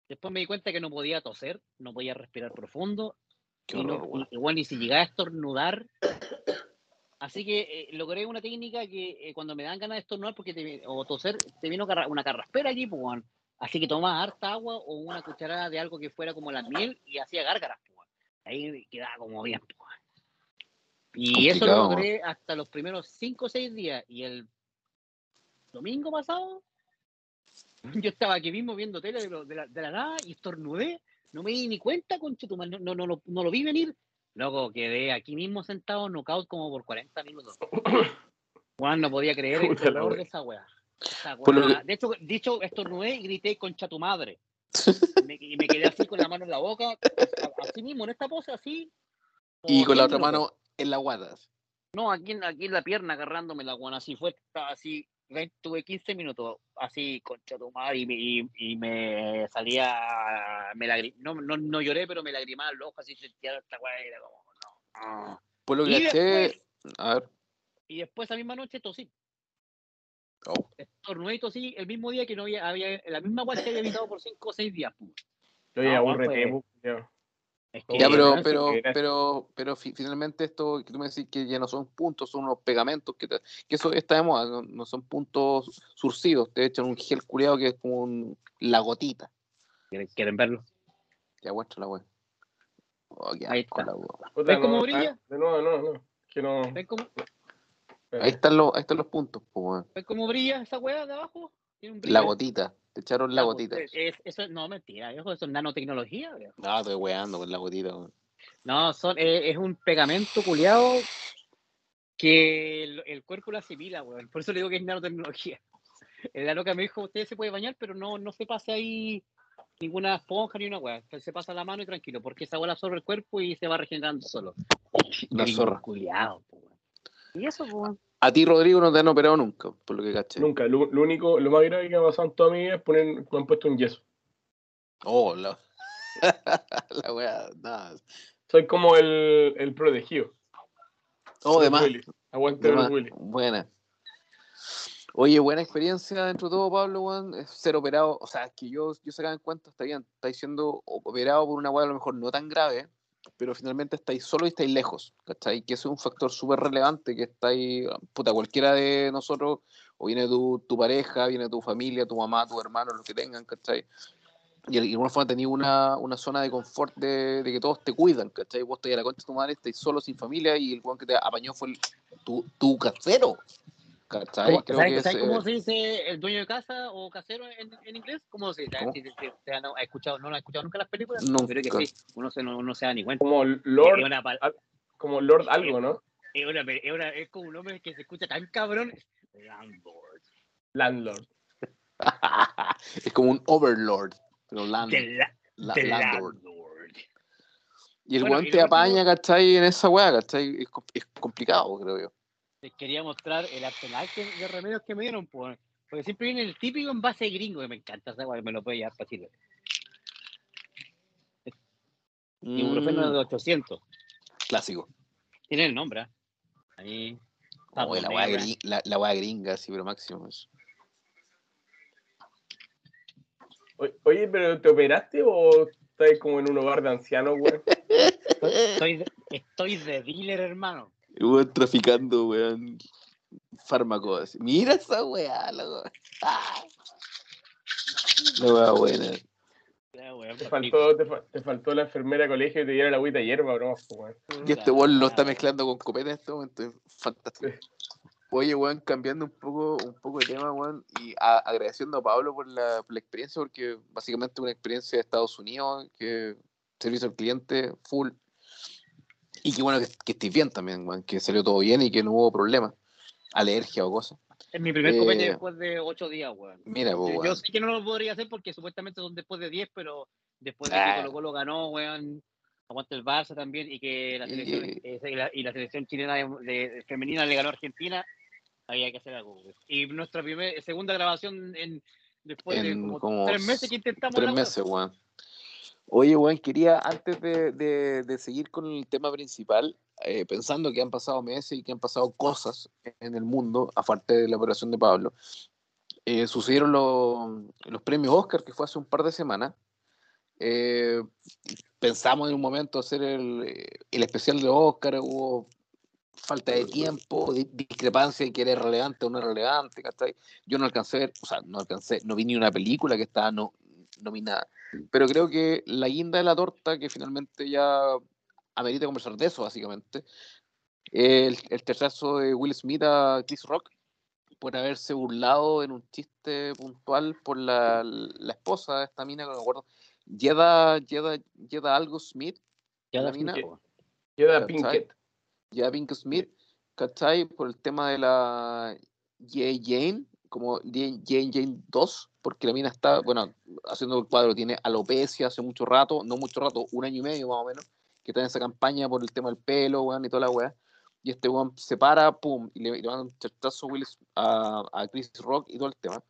Después me di cuenta que no podía toser, no podía respirar profundo. Qué y, no- horror, weón. y- igual ni si llegaba a estornudar. Así que eh, logré una técnica que eh, cuando me dan ganas de estornudar porque te, o toser, te vino carra- una carraspera aquí, pues, weón. Así que tomaba harta agua o una cucharada de algo que fuera como la miel y hacía gárgaras, pues. Ahí quedaba como bien, pues. Y eso lo logré hasta los primeros 5 o 6 días. Y el domingo pasado, yo estaba aquí mismo viendo tele de, de la, de la nada y estornudé. No me di ni cuenta, concha tu madre, no, no, no, no lo vi venir. Luego quedé aquí mismo sentado, knockout como por 40 minutos. Juan no podía creer el wea. de esa weá. Esa lo weá. De hecho, dicho, estornudé y grité concha tu madre. Y me, y me quedé así con la mano en la boca, así mismo, en esta pose, así. Y con la otra mano en la guata. No, aquí, en- aquí en la pierna agarrándome la guana, así fue, estaba así, ve, tuve 15 minutos así, concha tu madre, y, me- y, y me salía, me lagri- no, no, no lloré, pero me lagrimaba el ojo, así sentía esta weá, y era como, no. Por lo que después, a ver, y después esa misma noche tosí. Oh. Estornudé y tosí el mismo día que no había, había la misma weá que había evitado por 5 o 6 días. pu. Yo ya No, aburrete, pues. Es Ya, pero, pero, pero, pero fi- finalmente esto que tú me decís que ya no son puntos, son unos pegamentos, que, te- que eso está de moda, no, no son puntos surcidos, te echan un gel culeado que es como un- la gotita. ¿Quieren, quieren verlo? Ya muestra la wea. Oh, Ahí está. la ¿Ves cómo no, brilla? ah, De nuevo, no, no. Que no. ¿Ven cómo, Ahí están los, ahí están los puntos, pues, ven cómo brilla esa weá de abajo? La gotita, te echaron la Ya, gotita. es- eso no, mentira, viejo, eso es nanotecnología. viejo. No, estoy weando con la gotita, weón. No, son, eh, es un pegamento culiado que el, el cuerpo lo asimila, weón. Por eso le digo que es nanotecnología. La loca me dijo, usted se puede bañar, pero no, no se pase ahí ninguna esponja ni una weá. Se pasa la mano y tranquilo, porque esa weá absorbe el cuerpo y se va regenerando solo. La zorra. weón. Y eso, weón. A ti, Rodrigo, no te han operado nunca, por lo que caché. Nunca. Lo, lo único, lo más grave que me ha pasado en toda mi vida es poner, me han puesto un yeso. Oh, la, la wea, nada. Soy como el, el protegido. Oh, de Bruce más. Willis. Aguante de más. Willis. Buena. Oye, buena experiencia dentro de todo, Pablo, weón. Ser operado, o sea, es que yo, yo sacaba en cuenta, está bien, estáis siendo operado por una weá a lo mejor no tan grave, pero finalmente estáis solo y estáis lejos, ¿cachai? Que eso es un factor súper relevante, que estáis, puta, cualquiera de nosotros, o viene tu, tu pareja, viene tu familia, tu mamá, tu hermano, lo que tengan, ¿cachai? Y de alguna forma tenéis una, una zona de confort de, de que todos te cuidan, ¿cachai? Vos estás a la concha de tu madre, estáis solo sin familia y el weón que te apañó fue el, tu, tu casero, ¿cachai? ¿Cómo- Creo ¿Sabes, que sabes es, cómo eh, se dice el dueño de casa o casero en, en inglés? ¿Cómo se te han- ¿Has escuchado, ¿No lo escuchado nunca las películas? Nunca. Creo que sí. Uno se, no, se da ni cuenta. Como Lord, una, como Lord algo, ¿no? es, una, es, una- es como un nombre que se escucha tan cabrón. Landlord. Landlord. es como un overlord, pero land, The la- la- the landlord. landlord. Y el Bueno, weón y último- apaña, ¿cachai? En esa weá, ¿cachai? Es, es complicado, creo yo. Les quería mostrar el arsenal que- de remedios que me dieron. Pues, porque siempre viene el típico envase gringo que me encanta. esa me lo puede llevar fácil. Ibuprofeno Mm, de 800. clásico. Tiene el nombre. ¿eh? Ahí. está Oh, la, por weá negra. gri- la, la gringa, sí, pero máximo. eso. Oye, pero ¿te operaste o estás como en un hogar de ancianos, güey? Estoy estoy de dealer, hermano. Weón traficando, weón, fármacos. así. Mira esa weá, weá. Ah. La weá buena. Te faltó, te, fa- te faltó la enfermera de colegio y te diera la agüita de hierba, bro. Y este weón lo está mezclando con copete en este momento. es Fantástico. Oye, weón, cambiando un poco, un poco de tema, weón, y a- agradeciendo a Pablo por la, por la experiencia, porque básicamente una experiencia de Estados Unidos, que servicio al cliente, full. Y qué bueno que, que estés bien también, weón, que salió todo bien y que no hubo problema, alergia o cosas. Es mi primer Eh, copete después de 8 días, weón. Mira, po, Yo- Yo weón. sé que no lo podría hacer porque supuestamente son después de 10, pero después de Ah. que Colo Colo ganó, weón, aguanta el Barça también y que la Y- selección, eh, y la, y la selección chilena de, de- femenina le ganó a Argentina, había que hacer algo. weón. Y nuestra primer, segunda grabación en después de En como, como tres meses que intentamos Tres meses, weón. Oye, weón, quería, antes de, de- de seguir con el tema principal, eh, pensando que han pasado meses y que han pasado cosas en el mundo, aparte de la operación de Pablo, eh, sucedieron los, los premios Oscar, que fue hace un par de semanas. Eh, pensamos en un momento hacer el, el especial de Oscar, hubo falta de tiempo, di- discrepancia de que era relevante o no relevante, ¿cachai? Yo no alcancé, o sea, no alcancé, no vi ni una película que estaba no, nominada, pero creo que la guinda de la torta, que finalmente ya amerita conversar de eso, básicamente, el, el tercerazo de Will Smith a Chris Rock por haberse burlado en un chiste puntual por la, la esposa de esta mina, que no me acuerdo, Yeda, Yeda, Yeda algo Smith, Ya la da mina, sentido. Queda ¿Cachai? Pinkett. ya Pink Smith, ¿cachai? Por el tema de la Jane Jane, como Jane Jane, Jane 2, porque la mina está, bueno, haciendo el cuadro, tiene alopecia hace mucho rato, no mucho rato, un año y medio más o menos, que está en esa campaña por el tema del pelo, weón, y toda la weá. Y este weón se para, pum, y le, le manda un chartazo a, a, a Chris Rock y todo el tema.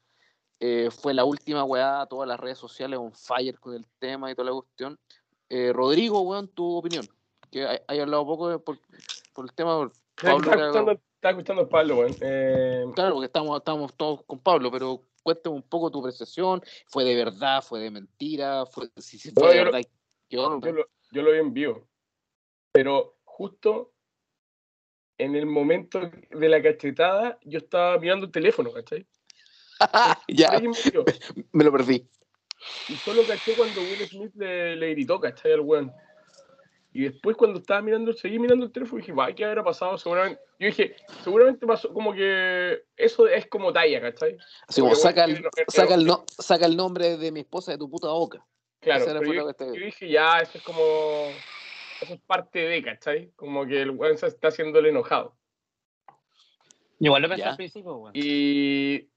Eh, fue la última weá, todas las redes sociales on fire con el tema y toda la cuestión. Eh, Rodrigo, weón, tu opinión. Que hay, hay hablado poco de- por, por el tema. Pablo Estaba escuchando, a Pablo. Eh, Claro, porque estamos, estamos todos con Pablo, pero cuéntame un poco tu apreciación. ¿Fue de verdad? ¿Fue de mentira? ¿Fue, si, si fue No, de yo lo- verdad? ¿Qué onda? yo, lo, yo lo vi en vivo. Pero justo en el momento de la cachetada, yo estaba mirando el teléfono, ¿cachai? ya, me lo perdí. Y solo caché cuando Will Smith le, le gritó, ¿cachai? Al weón. Y después cuando estaba mirando, seguí mirando el teléfono y dije, va, ¿qué habrá pasado? Seguramente, yo dije, seguramente pasó como que eso es como talla, ¿cachai? Así como Porque, saca el, saca, el no- saca el nombre de mi esposa de tu puta boca. Claro, pero yo, dije, ya, eso es como, eso es parte de, ¿cachai? Como que el weón se está haciendo el enojado. Igual lo pensé al principio, weón. Y,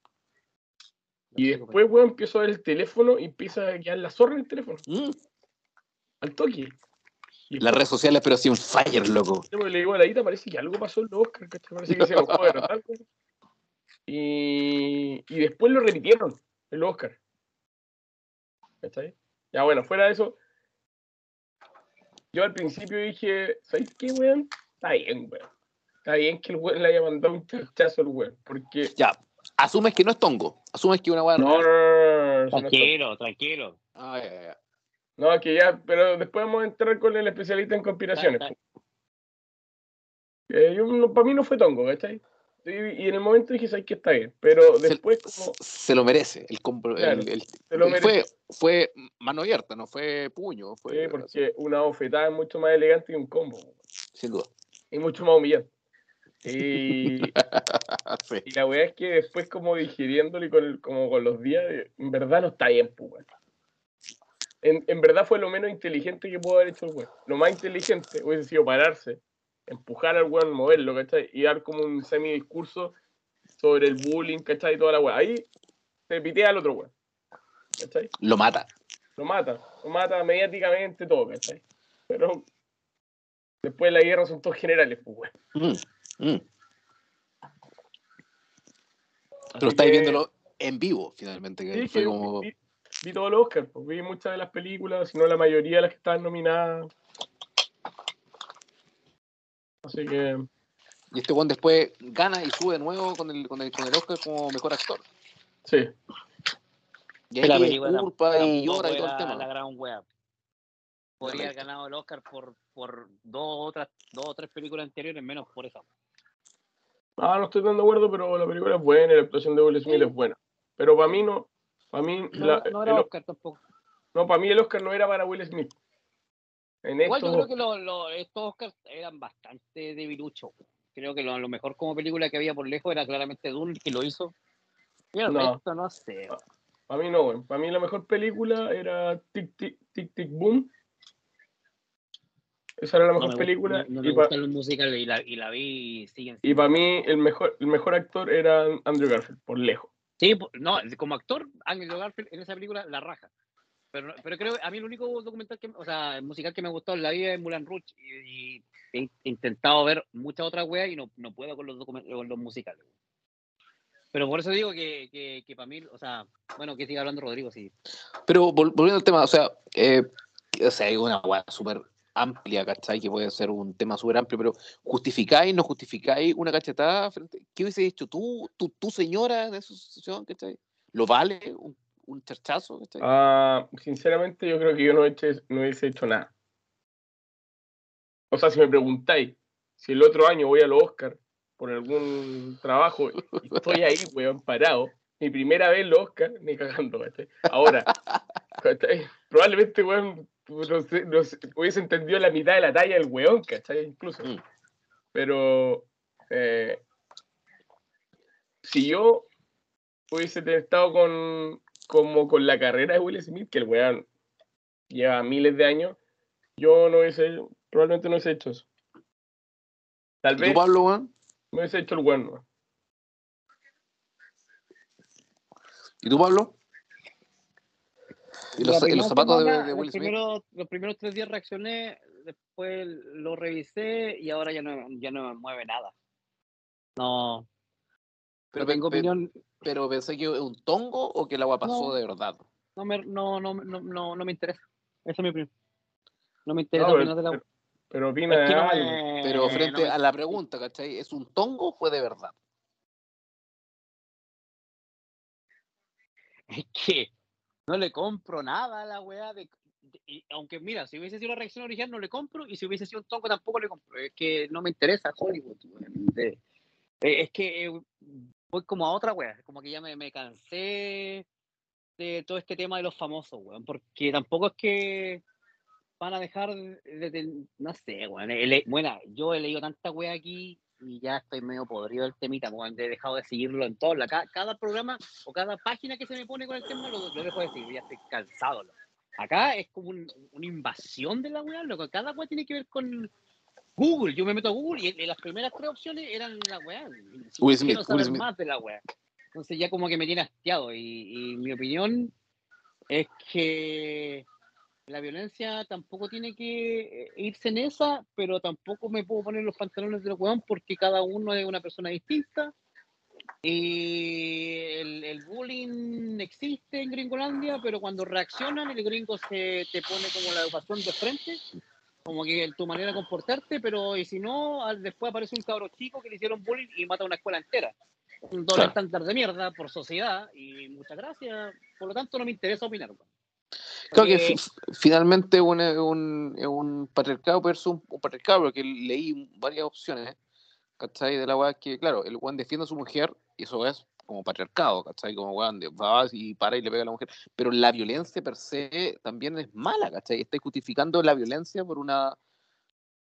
y después, weón, empiezo a ver el teléfono y empieza a quedar la zorra en el teléfono, Mm, al toque. Las redes sociales, pero sí un fire, loco. le digo a la Ita, parece que algo pasó en los Oscar, ¿cachai? Parece que se de verdad. weón. Y, y después lo repitieron en los Oscar. ¿Cachai? Ya bueno, fuera de eso, yo al principio dije, ¿sabes qué, weón? Está bien, weón. Está bien que el weón le haya mandado un chachazo al weón. Porque. Ya, asumes que no es tongo. Asumes que una weá. No, no, Tranquilo, tranquilo. Ah, ya, ya. No, que ya, pero después vamos a entrar con el especialista en conspiraciones. Eh, yo, no, para mí no fue tongo, ¿cachai? Y, y en el momento dije, ¿sabes qué está bien? Pero Se- después, como, Se lo merece. El, compro- Claro, el- el- se lo fue, merece. fue mano abierta, no fue puño. Fue, Sí, porque una bofetada es mucho más elegante que un combo. Sin duda. Y mucho más humillante. Y, Sí. y la weá es que después como digiriéndolo y con, el- como con los días, en verdad no está bien, pues. En, en verdad fue lo menos inteligente que pudo haber hecho el weón. Lo más inteligente hubiese sido pararse, empujar al weón, moverlo, ¿cachai? Y dar como un semi-discurso sobre el bullying, ¿cachai? Y toda la weá. Ahí se pitea al otro weón. ¿Cachai? Lo mata. Lo mata, lo mata mediáticamente todo, ¿cachai? Pero después de la guerra son todos generales, pues, weón. Mm, mm. Pero estáis que- viéndolo en vivo, finalmente. Que Sí, fue que como... vi todo el Oscar, pues, vi muchas de las películas, si no la mayoría de las que estaban nominadas. Así que, Y este Juan después gana y sube de nuevo con el, con el, con el Oscar como mejor actor. sí. Y Que la ahí película culpa y llora y todo el tema. La gran wea. Podría haber ganado el Oscar por, por dos, otras, dos o tres películas anteriores, menos por eso. Ah, no estoy tan de acuerdo, pero la película es buena y la actuación de Will Smith Sí. es buena. Pero para mí no, para mí, No, la- no el, era Oscar tampoco. no, para mí el Oscar no era para Will Smith. En Igual yo creo que lo- lo- estos Oscars eran bastante debiluchos. Creo que lo, lo mejor como película que había por lejos era claramente Dune, que lo hizo. Y el No. resto no sé. Para mí no, weón. Para mí la mejor película era Tic Tic Tic Tic Boom. Esa era la No mejor me, película. no, no me y para gustan los musicales y la, y la vi y siguen y pa mí el mejor, el mejor actor era Andrew Garfield, por lejos. Sí, no, como actor, Andrew Garfield en esa película la raja. Pero, pero creo a mí el único documental que, o sea, musical que me gustó en la vida es Mulan Rouge y, he intentado ver muchas otras weas y no, no puedo con los, con los musicales. Pero por eso digo que, que, para mí, o sea, bueno, que siga hablando Rodrigo, sí. Pero vol- volviendo al tema, o sea, eh, o sea, hay una weá súper amplia, ¿cachai? Que puede ser un tema súper amplio, pero ¿justificáis, no justificáis una cachetada? Frente, ¿Qué hubiese dicho tú, tú, tu señora en esa situación, ¿cachai? ¿Lo vale un, un charchazo, ¿cachai? Ah, sinceramente, yo creo que yo no, eché, no hubiese hecho nada. O sea, si me preguntáis si el otro año voy al Oscar por algún trabajo y estoy ahí, weón, parado, mi primera vez los Oscar, ni cagando, ¿cachai? Ahora, ¿cachai? probablemente, weón, no sé, no sé, hubiese entendido la mitad de la talla del weón, ¿cachai? Incluso. Mm. Pero, eh, si yo hubiese estado con, como con la carrera de Will Smith, que el weón lleva miles de años, yo no hubiese, probablemente no hubiese hecho eso. Tal ¿Y vez tú, Pablo, weón? no hubiese hecho el weón. ¿no? ¿Y tú, Pablo? ¿Y los, y los zapatos de, de Will los Smith? primeros, los primeros tres días reaccioné, después lo revisé y ahora ya no, ya no me mueve nada. No, Pero, tengo pe- pe- opinión, pero pensé que es un tongo o que el agua pasó No. de verdad. no me, no, no, no, no, no me interesa. Esa es mi opinión. No me interesa No, opinar de la pero- pero opina Es que no algo. me- Pero no frente me- a la pregunta, ¿cachai? ¿Es un tongo o fue de verdad? Es que no le compro nada a la weá de, de- aunque mira, si hubiese sido la reacción original no le compro y si hubiese sido un tongo tampoco le compro. Es que no me interesa Hollywood. De- eh, es que eh, voy como a otra weá, como que ya me, me cansé de todo este tema de los famosos, weón, porque tampoco es que van a dejar de, no sé, weón. bueno, yo he leído tanta weá aquí y ya estoy medio podrido del temita, weón. He dejado de seguirlo en todo. La, ca- cada programa o cada página que se me pone con el tema lo, lo dejo de seguir. Ya estoy cansado. loco. Acá es como un- una invasión de la weá, loco. Cada weá tiene que ver con Google. Yo me meto a Google y, y las primeras tres opciones eran la weá. Smith, Will Smith. más de la weá. Entonces ya como que me tiene hastiado. Y, y mi opinión es que la violencia tampoco tiene que eh, irse en esa, pero tampoco me puedo poner los pantalones de los weón porque cada uno es una persona distinta. Y el, el bullying existe en Gringolandia, pero cuando reaccionan, el gringo se te pone como la educación de frente, como que tu manera de comportarte, pero y si no, al- después aparece un cabro chico que le hicieron bullying y mata a una escuela entera. Un doble estándar de mierda por sociedad y muchas gracias. Por lo tanto, no me interesa opinar. Claro que fi- finalmente un, es un, es un patriarcado versus un, un patriarcado, porque leí varias opciones, ¿cachai? De la weá que, claro, el weón defiende a su mujer y eso es como patriarcado, ¿cachai? Como weón, de- va y para y le pega a la mujer. Pero la violencia per se también es mala, ¿cachai? Está justificando la violencia por una.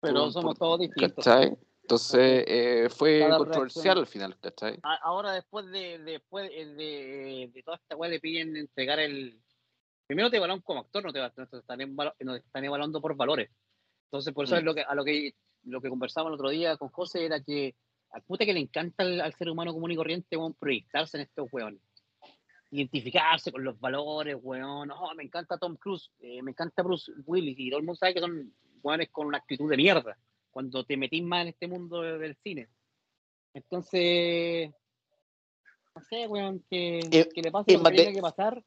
Pero por- somos por- todos distintos. ¿cachai? Entonces eh, fue Cada controversial al final, ¿cachai? Ahora, después de, después de, de toda esta weá, le piden entregar el. Primero te evalúan como actor, no te, no te están, evalo- no te están evaluando por valores. Entonces, por eso Mm. es lo que, a lo que, lo que conversábamos el otro día con José era que a puta que le encanta al, al ser humano común y corriente, weón, proyectarse en estos weones. Identificarse con los valores, weón. Oh, me encanta Tom Cruise, eh, me encanta Bruce Willis, y todo el mundo sabe que son weones con una actitud de mierda cuando te metís más en este mundo de- del cine. Entonces, no sé, weón, que, Eh, que le pase lo en que tenga que pasar.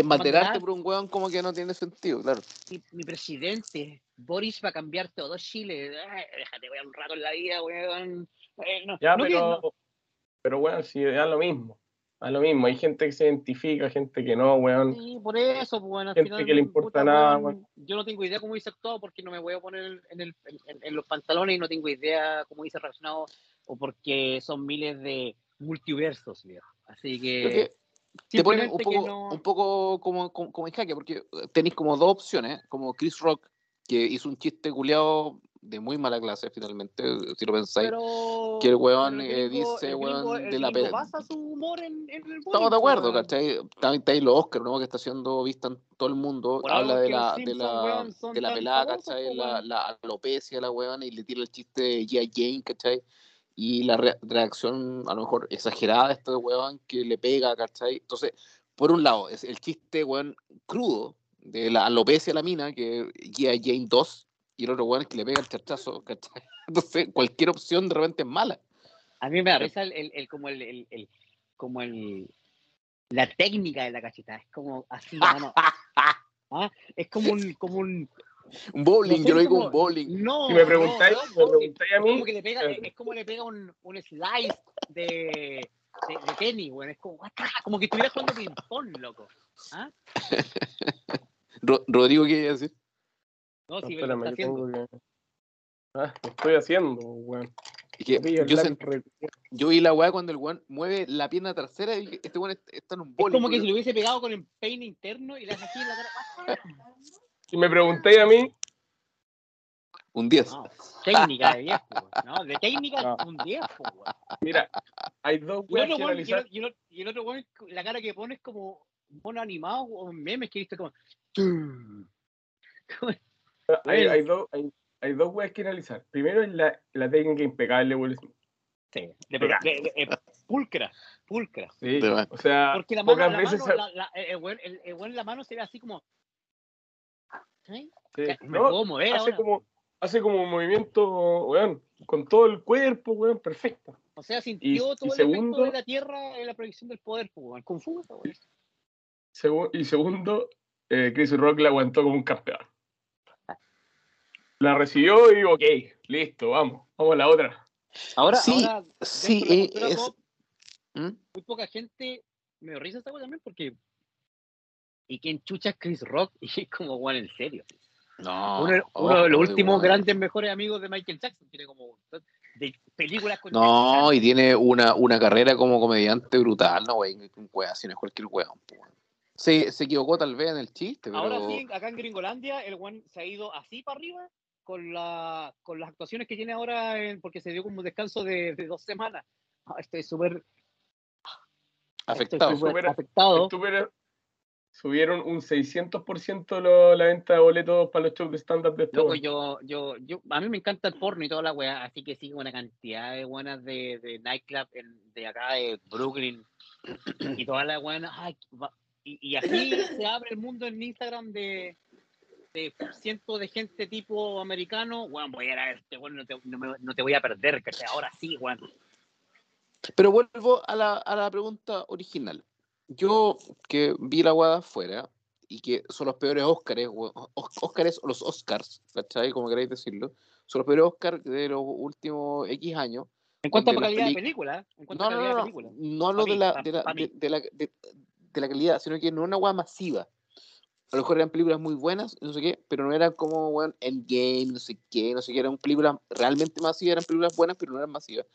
Embanderarte por un weón como que no tiene sentido, claro. Mi, mi presidente, Boris va a cambiar todo Chile. Ay, déjate, weón, un rato en la vida, weón. Eh, no, Ya, no pero, pero weón, si da lo mismo. Da lo mismo. Hay gente que se identifica, gente que no, weón. Sí, por eso, pues, bueno, al Gente final, que le importa puta, nada, weón, Yo no tengo idea cómo hice actuado porque no me voy a poner en, el, en, en los pantalones y no tengo idea cómo hice reaccionado o porque son miles de multiversos, viejo. Así que te ponen un poco, no- un poco como, como, como en jaque, porque eh, tenéis como dos opciones, como Chris Rock, que hizo un chiste culiado de muy mala clase finalmente, si lo pensáis. pero, que el weón, eh, el gringo- dice, el weón, gringo- el de la gringo pe- basa su humor en, en el Estamos de acuerdo. ¿cachai? También está ahí los Oscar, ¿no? Que está siendo vista en todo el mundo. Por Habla de la, de la, weón, de la pelada, famosos, ¿cachai? La, la alopecia la weón y le tira el chiste de G.I. Jane, ¿cachai? Y la re- reacción, a lo mejor exagerada de este weón que le pega, ¿cachai? Entonces, por un lado, es el chiste, weón, crudo de la alopecia a la mina, que G.I. Jane 2, y el otro weón es que le pega el charchazo, ¿cachai? Entonces, cualquier opción de repente es mala. A mí me da risa el, el, el- como el, el, el- como el la técnica de la cachetada, es como así, mano. ¿Ah? Es como un, como un Un bowling, No sé, yo lo digo como- un bowling. no, Si me preguntáis, no, me preguntáis a es mí, como que le pega, eh, es como le pega un, un slice de, de, de tenis, weón. Es como, como que estuviera jugando ping-pong, loco. ¿Ah? Ro- Rodrigo, ¿qué iba a decir? No, si está haciendo. que. Ah, lo estoy haciendo. Es que el yo, sent- yo vi la weá cuando el weón mueve la pierna trasera y dije, este weón est- está en un Es bowling. como que si lo hubiese pegado con el peine interno y le hace así en la cara. Si me preguntáis a mí, Un 10. No, técnica de viejo, weón, ¿no? De técnica No. un viejo, weón. mira, hay dos Y el weas otro que weón, y analizar. el- y el- y el otro weón, la cara que pone es como un mono animado o un meme que viste como. Hay, Bueno. hay dos, hay, hay dos weas que analizar. Primero es la, la técnica impecable de Will Smith. Sí, de, de- de- de- pulcra, pulcra. Sí, o sea, Porque la mano, la veces mano, se- la, la- el, el, el la mano se ve así como. ¿Sí? sí, Me no, puedo mover hace ahora. como hace como un movimiento, weón, con todo el cuerpo, weón, perfecto. O sea, y sintió todo el segundo- efecto de la tierra en la proyección del poder, pues, weón. Kung Fu, esa weón. Segu- y segundo, eh, Chris Rock la aguantó como un campeón. La recibió y ok, listo, vamos, vamos a la otra. Ahora, Sí, ahora Sí, eh, es. pop, ¿Mm? muy poca gente me risa esta weá también porque. ¿Y quién chucha es Chris Rock? Y es como, weón, en serio. No. uno, uno de los de últimos grandes mejores amigos de Michael Jackson. Tiene como. De películas con. No, y tiene una, una carrera como comediante brutal, no, wey. Un si no es cualquier weón. po, weón. Se, se equivocó tal vez en el chiste, pero. Ahora sí, acá en Gringolandia, el one se ha ido así para arriba con, la, con las actuaciones que tiene ahora, en- porque se dio como un descanso de, de dos semanas. Ah, Estoy súper afectado. estoy súper Súper- afectado. Subieron un 600% lo- la venta de boletos para los shows de stand-up de este Loco, yo, yo, yo, a mí me encanta el porno y toda la weá, así que sigo una cantidad de buenas de, de nightclub en- de acá de Brooklyn y todas las buenas. ay, va- y, y así se abre el mundo en Instagram de, de cientos de gente tipo americano. Weón, voy a ir a ver este weón, no te, no, me- no te voy a perder, que ahora sí, weón. Pero vuelvo a la, a la pregunta original. Yo que vi la weá afuera y que son los peores Óscares, Óscares o los Oscars, ¿cachai? Como queráis decirlo, son los peores Óscars de los últimos X años. En cuanto a calidad de película, en cuanto No, no, no, de no, película. no hablo de la, de, la, de, de la, de, la calidad, sino que no es una weá masiva. a lo mejor eran películas muy buenas, no sé qué, pero no eran como, weón, Endgame, no sé qué, no sé qué, eran películas realmente masivas, eran películas buenas, pero no eran masivas.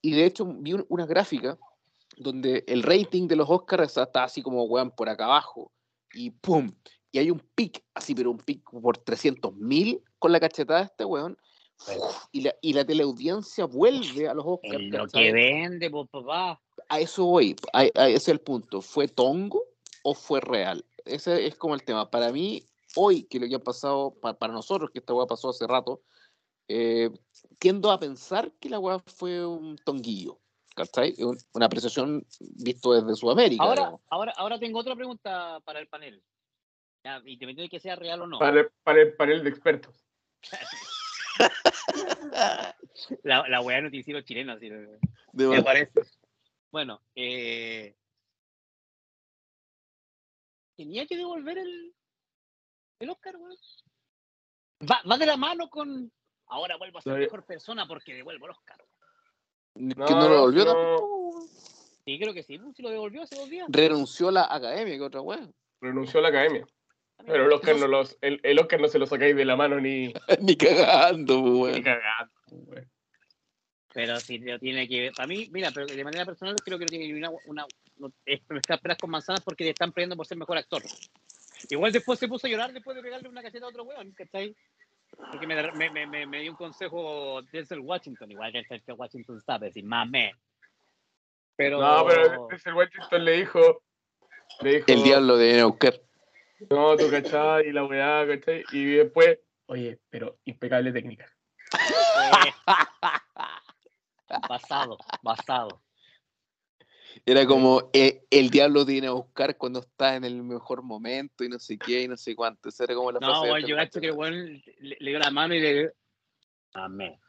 Y de hecho vi un- una gráfica donde el rating de los Oscars está así como, weón, por acá abajo, y pum, y hay un pic, así, pero un pic por 300.000 con la cachetada de este weón, y la, y la teleaudiencia vuelve a los Oscars. En lo que vende, pues papá. a eso voy, a- a- ese es el punto. ¿Fue tongo o fue real? Ese es como el tema. Para mí, hoy, que lo que ha pasado, pa- para nosotros, que esta weá pasó hace rato, eh, tiendo a pensar que la weá fue un tonguillo. ¿Cachai? Un- Una apreciación visto desde Sudamérica. Ahora, digamos. ahora, ahora tengo otra pregunta para el panel. Ya, independientemente de que sea real o no. Para, el- para el panel de expertos. La, la weá de noticiero chileno, así. De Me parece. Bueno, eh, tenía que devolver el, el Oscar, weón. Va, va de la mano con. Ahora vuelvo a ser mejor persona porque devuelvo el Oscar. Que no lo devolvió no. tampoco. Sí, creo que sí. pues, Si lo devolvió hace dos días. Renunció a la academia, que otra weá. Renunció a la academia. Pero el Oscar no, los, el, el Oscar no se lo sacáis de la mano ni, Ni cagando, pues, ni weón. cagando. weón. Pero si lo tiene que. Para mí, mira, pero de manera personal creo que lo tiene que una, una, no- mezclar peras con manzanas porque le están premiando por ser mejor actor. Igual después se puso a llorar después de pegarle una cacheta a otro weón, ¿cachai? Porque me, me, me, me, me dio un consejo Denzel Washington, igual que Denzel Washington está, decir, mame. Pero. No, pero ese Washington le dijo, le dijo, El diablo de Neuquén. no, tú cachai, y la weá, cachai, y después, oye, pero impecable técnica. eh, basado, basado. Era como eh, el diablo tiene a buscar cuando está en el mejor momento y no sé qué y no sé cuánto. Esa era como la No, de weón, yo gacho que el weón le, le dio la mano y le. Mame.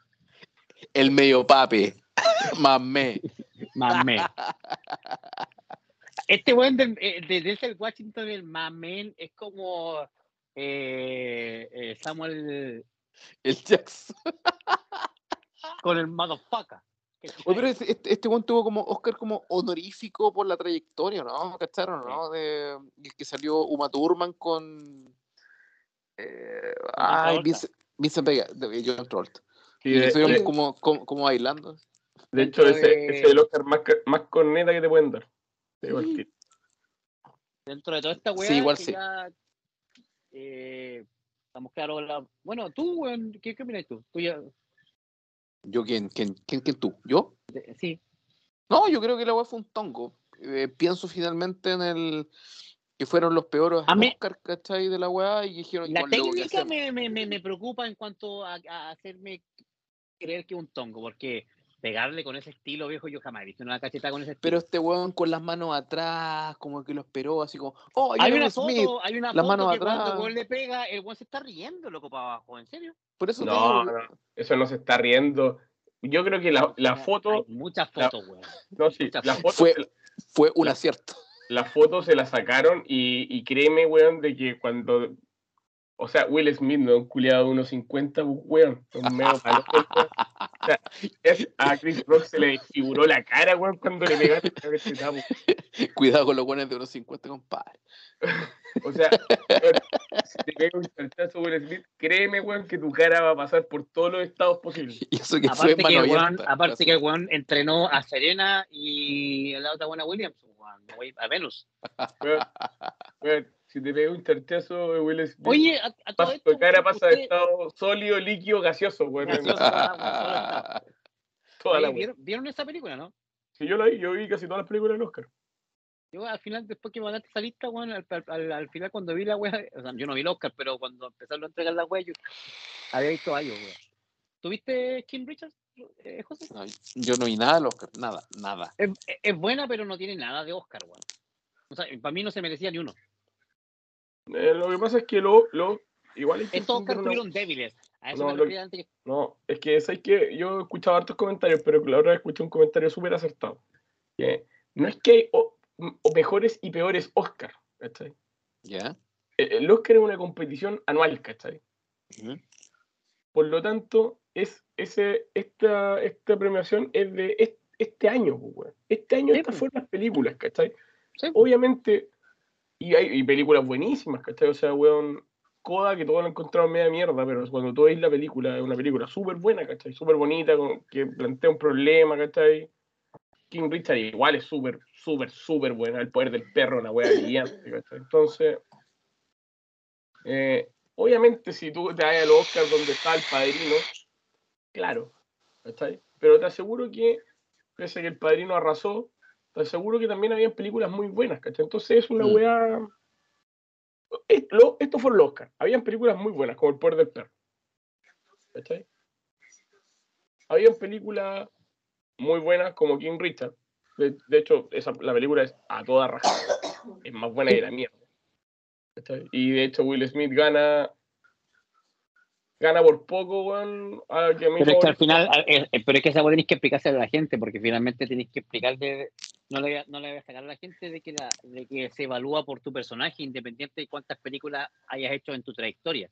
El medio pape. Mamé. Mamé. Este weón de, eh, de Denzel Washington, el mamén, es como eh, eh, Samuel El Jackson. con el motherfucker. Oye, pero este, este, este weón tuvo como Oscar como honorífico por la trayectoria, ¿no? ¿Cacharon, no? De, el que salió Uma Thurman con. Eh, ay. Vincent, Vincent Vega, de John Travolta. Sí, Y de, estuvieron de- como, como, como bailando. de hecho, ese, de- ese es el Oscar más, más corneta que te pueden dar. Al tiro. Dentro de toda esta weá, Sí, igual sí. ya, eh, estamos claros. en la- Bueno, tú, weón, ¿qué, qué opinas tú? Tú ya, ¿Yo quién? ¿Quién, quién, quién tú? ¿Yo? sí, No, yo creo que la weá fue un tongo. Eh, pienso finalmente en el que fueron los peores A Oscar, ¿cachai? De la weá y dijeron La "Con lo que técnica hacemos". me, me, me, me preocupa en cuanto a, a hacerme creer que es un tongo, porque pegarle con ese estilo viejo yo jamás he visto una cacheta con ese estilo. Pero este weón con las manos atrás, como que lo esperó, así como, oh, hay una Smith. foto, hay una las foto manos que cuando el weón le pega, el weón se está riendo, loco, para abajo, ¿en serio? Por eso No, digo, no, eso no se está riendo. Yo creo que la, la Hay foto, muchas la- fotos, weón. no, sí, muchas la foto, Fue- fue un La- acierto. la foto se la sacaron y, y créeme, weón, de que cuando, o sea, Will Smith no es un culiado de unos 50, pues, weón, es un medio weón. O sea, es- a Chris Rock se le desfiguró la cara, weón, cuando le pegaron esa cachetada, pues. Cuidado con los buenos de unos 50, compadre. O sea, weón, si te pega un charchazo Will Smith, créeme, weón, que tu cara va a pasar por todos los estados posibles. Y eso que Aparte, que el, weón, aparte que el weón entrenó a Serena y a la otra buena Williams, weón, a Venus. Weón, weón, si te pega un charchazo de Will Smith, Oye, a, a todo pasa- esto, cara pasa de estado sólido, líquido, gaseoso, weón. Gaseoso. Toda la oye. ¿vieron, ¿Vieron esa película, no? Si yo la vi, yo vi casi todas las películas del Oscar. Yo al final, después que mandaste esa lista, weón, al, al- al- al final cuando vi la wea, o sea, yo no vi el Oscar, pero cuando empezaron a entregar la wea, yo había visto varios, weón. ¿Tuviste Kim Richards, eh, José? No, yo no vi nada del Oscar, nada, nada. Es, es buena, pero no tiene nada de Oscar, weón. O sea, para mí no se merecía ni uno. Eh, lo que pasa es que lo, lo igual hay que Estos una- estuvieron débiles. A eso No, me lo- antes que No, es que es que yo he escuchado hartos comentarios, pero la vez escuché un comentario súper acertado. Que no es que hay o- o mejores y peores Oscar, ¿cachai? ¿Ya? El, el Oscar es una competición anual, ¿cachai? Ujú. Por lo tanto, es ese, esta, esta premiación es de est- este, año, pues. Este año Sí, estas pues. fueron las películas, ¿cachai? Sí. Obviamente, Y hay películas buenísimas, ¿cachai? O sea, weón, Coda, que todos lo encontrado media mierda, pero cuando tú veis la película, es una película súper buena, ¿cachai? Súper bonita, que plantea un problema, ¿cachai? King Richard igual es súper, súper, súper buena. El poder del perro, una wea brillante, ¿cachai? Entonces, eh, obviamente, si tú te vas al Oscar donde está el padrino, claro, ¿cachai? Pero te aseguro que, pese a que el padrino arrasó, te aseguro que también habían películas muy buenas, ¿cachai? Entonces es una Mm. weá. Es- lo- Esto fue el Oscar. Habían películas muy buenas, como El poder del perro. ¿Cachai? Habían películas muy buenas como King Richard. De, de hecho, esa, la película es a toda raja. Es más buena que la mierda. ¿Cachai? Y de hecho, Will Smith gana. Gana por poco, weón. Pero es que al final, eh, pero es que esa weá tenéis que explicarse a la gente, porque finalmente tenéis que explicarle, no le, voy a- no le voy a sacar a la gente de que, la, de que se evalúa por tu personaje, independiente de cuántas películas hayas hecho en tu trayectoria.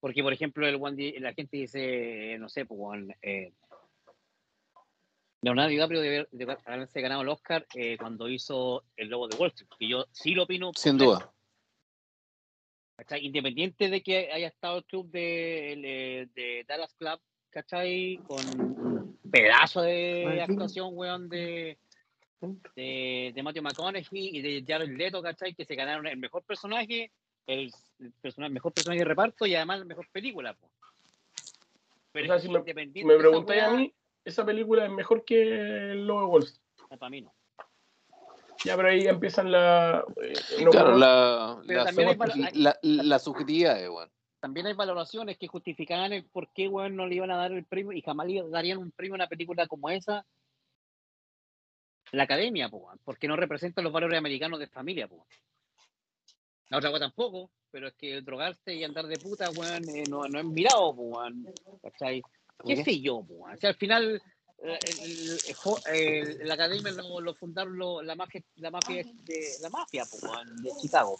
Porque, por ejemplo, el one la gente dice, no sé, pues, eh, Leonardo DiCaprio debe, debe haberse ganado el Oscar eh, cuando hizo El Lobo de Wall Street, que yo sí lo opino. Sin duda. ¿cachai? Independiente de que haya estado el club de, el, de Dallas Club, ¿cachai? Con un pedazo de actuación, weón, de, de, de Matthew McConaughey y de Jared Leto, ¿cachai? Que se ganaron el mejor personaje, el, el persona- mejor personaje de reparto y además la mejor película, po. Pero O sea, es si me- me preguntáis a mí, esa película es mejor que El Lobo de Wall Street. no, para mí no. Ya, pero ahí empiezan la. eh, no claro, la, la, la, la subjetividad, weón. También hay valoraciones que justificaban el por qué, weón, no le iban a dar el premio y jamás le darían un premio a una película como esa. La academia, po, porque no representa los valores americanos de familia, po. La otra weón tampoco, pero es que drogarse y andar de puta, weón, eh, no, no es mirado, po, weón. ¿Cachai? ¿Qué sé yo, po? O sea, al final, eh, el- el- el- la academia lo, lo fundaron lo- la mafia, la mafia de la mafia, po, weón, de Chicago.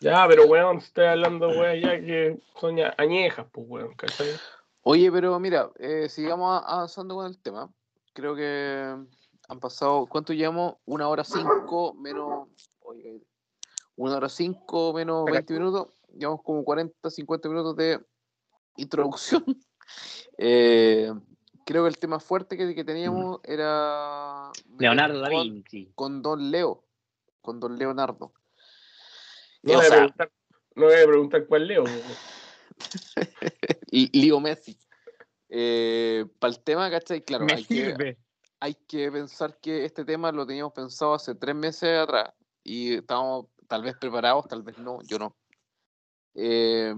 Ya, pero weón, estoy hablando, weón, ya que son ya añejas, pues, weón, ¿cachai? Oye, pero mira, eh, sigamos avanzando con el tema. Creo que han pasado, ¿cuánto llevamos? Una hora cinco menos, oye, una hora cinco menos. 20 minutos. Llevamos como 40, 50 minutos de introducción. Eh, creo que el tema fuerte que, que teníamos era Leonardo da con- Vinci. con Don Leo, con Don Leonardo. No voy a preguntar, no voy a preguntar cuál leo, Leo Messi. Para el tema, ¿cachai? Claro, Me hay que, sirve. hay que pensar que este tema lo teníamos pensado hace tres meses atrás y estábamos tal vez preparados, tal vez no, yo no. Eh,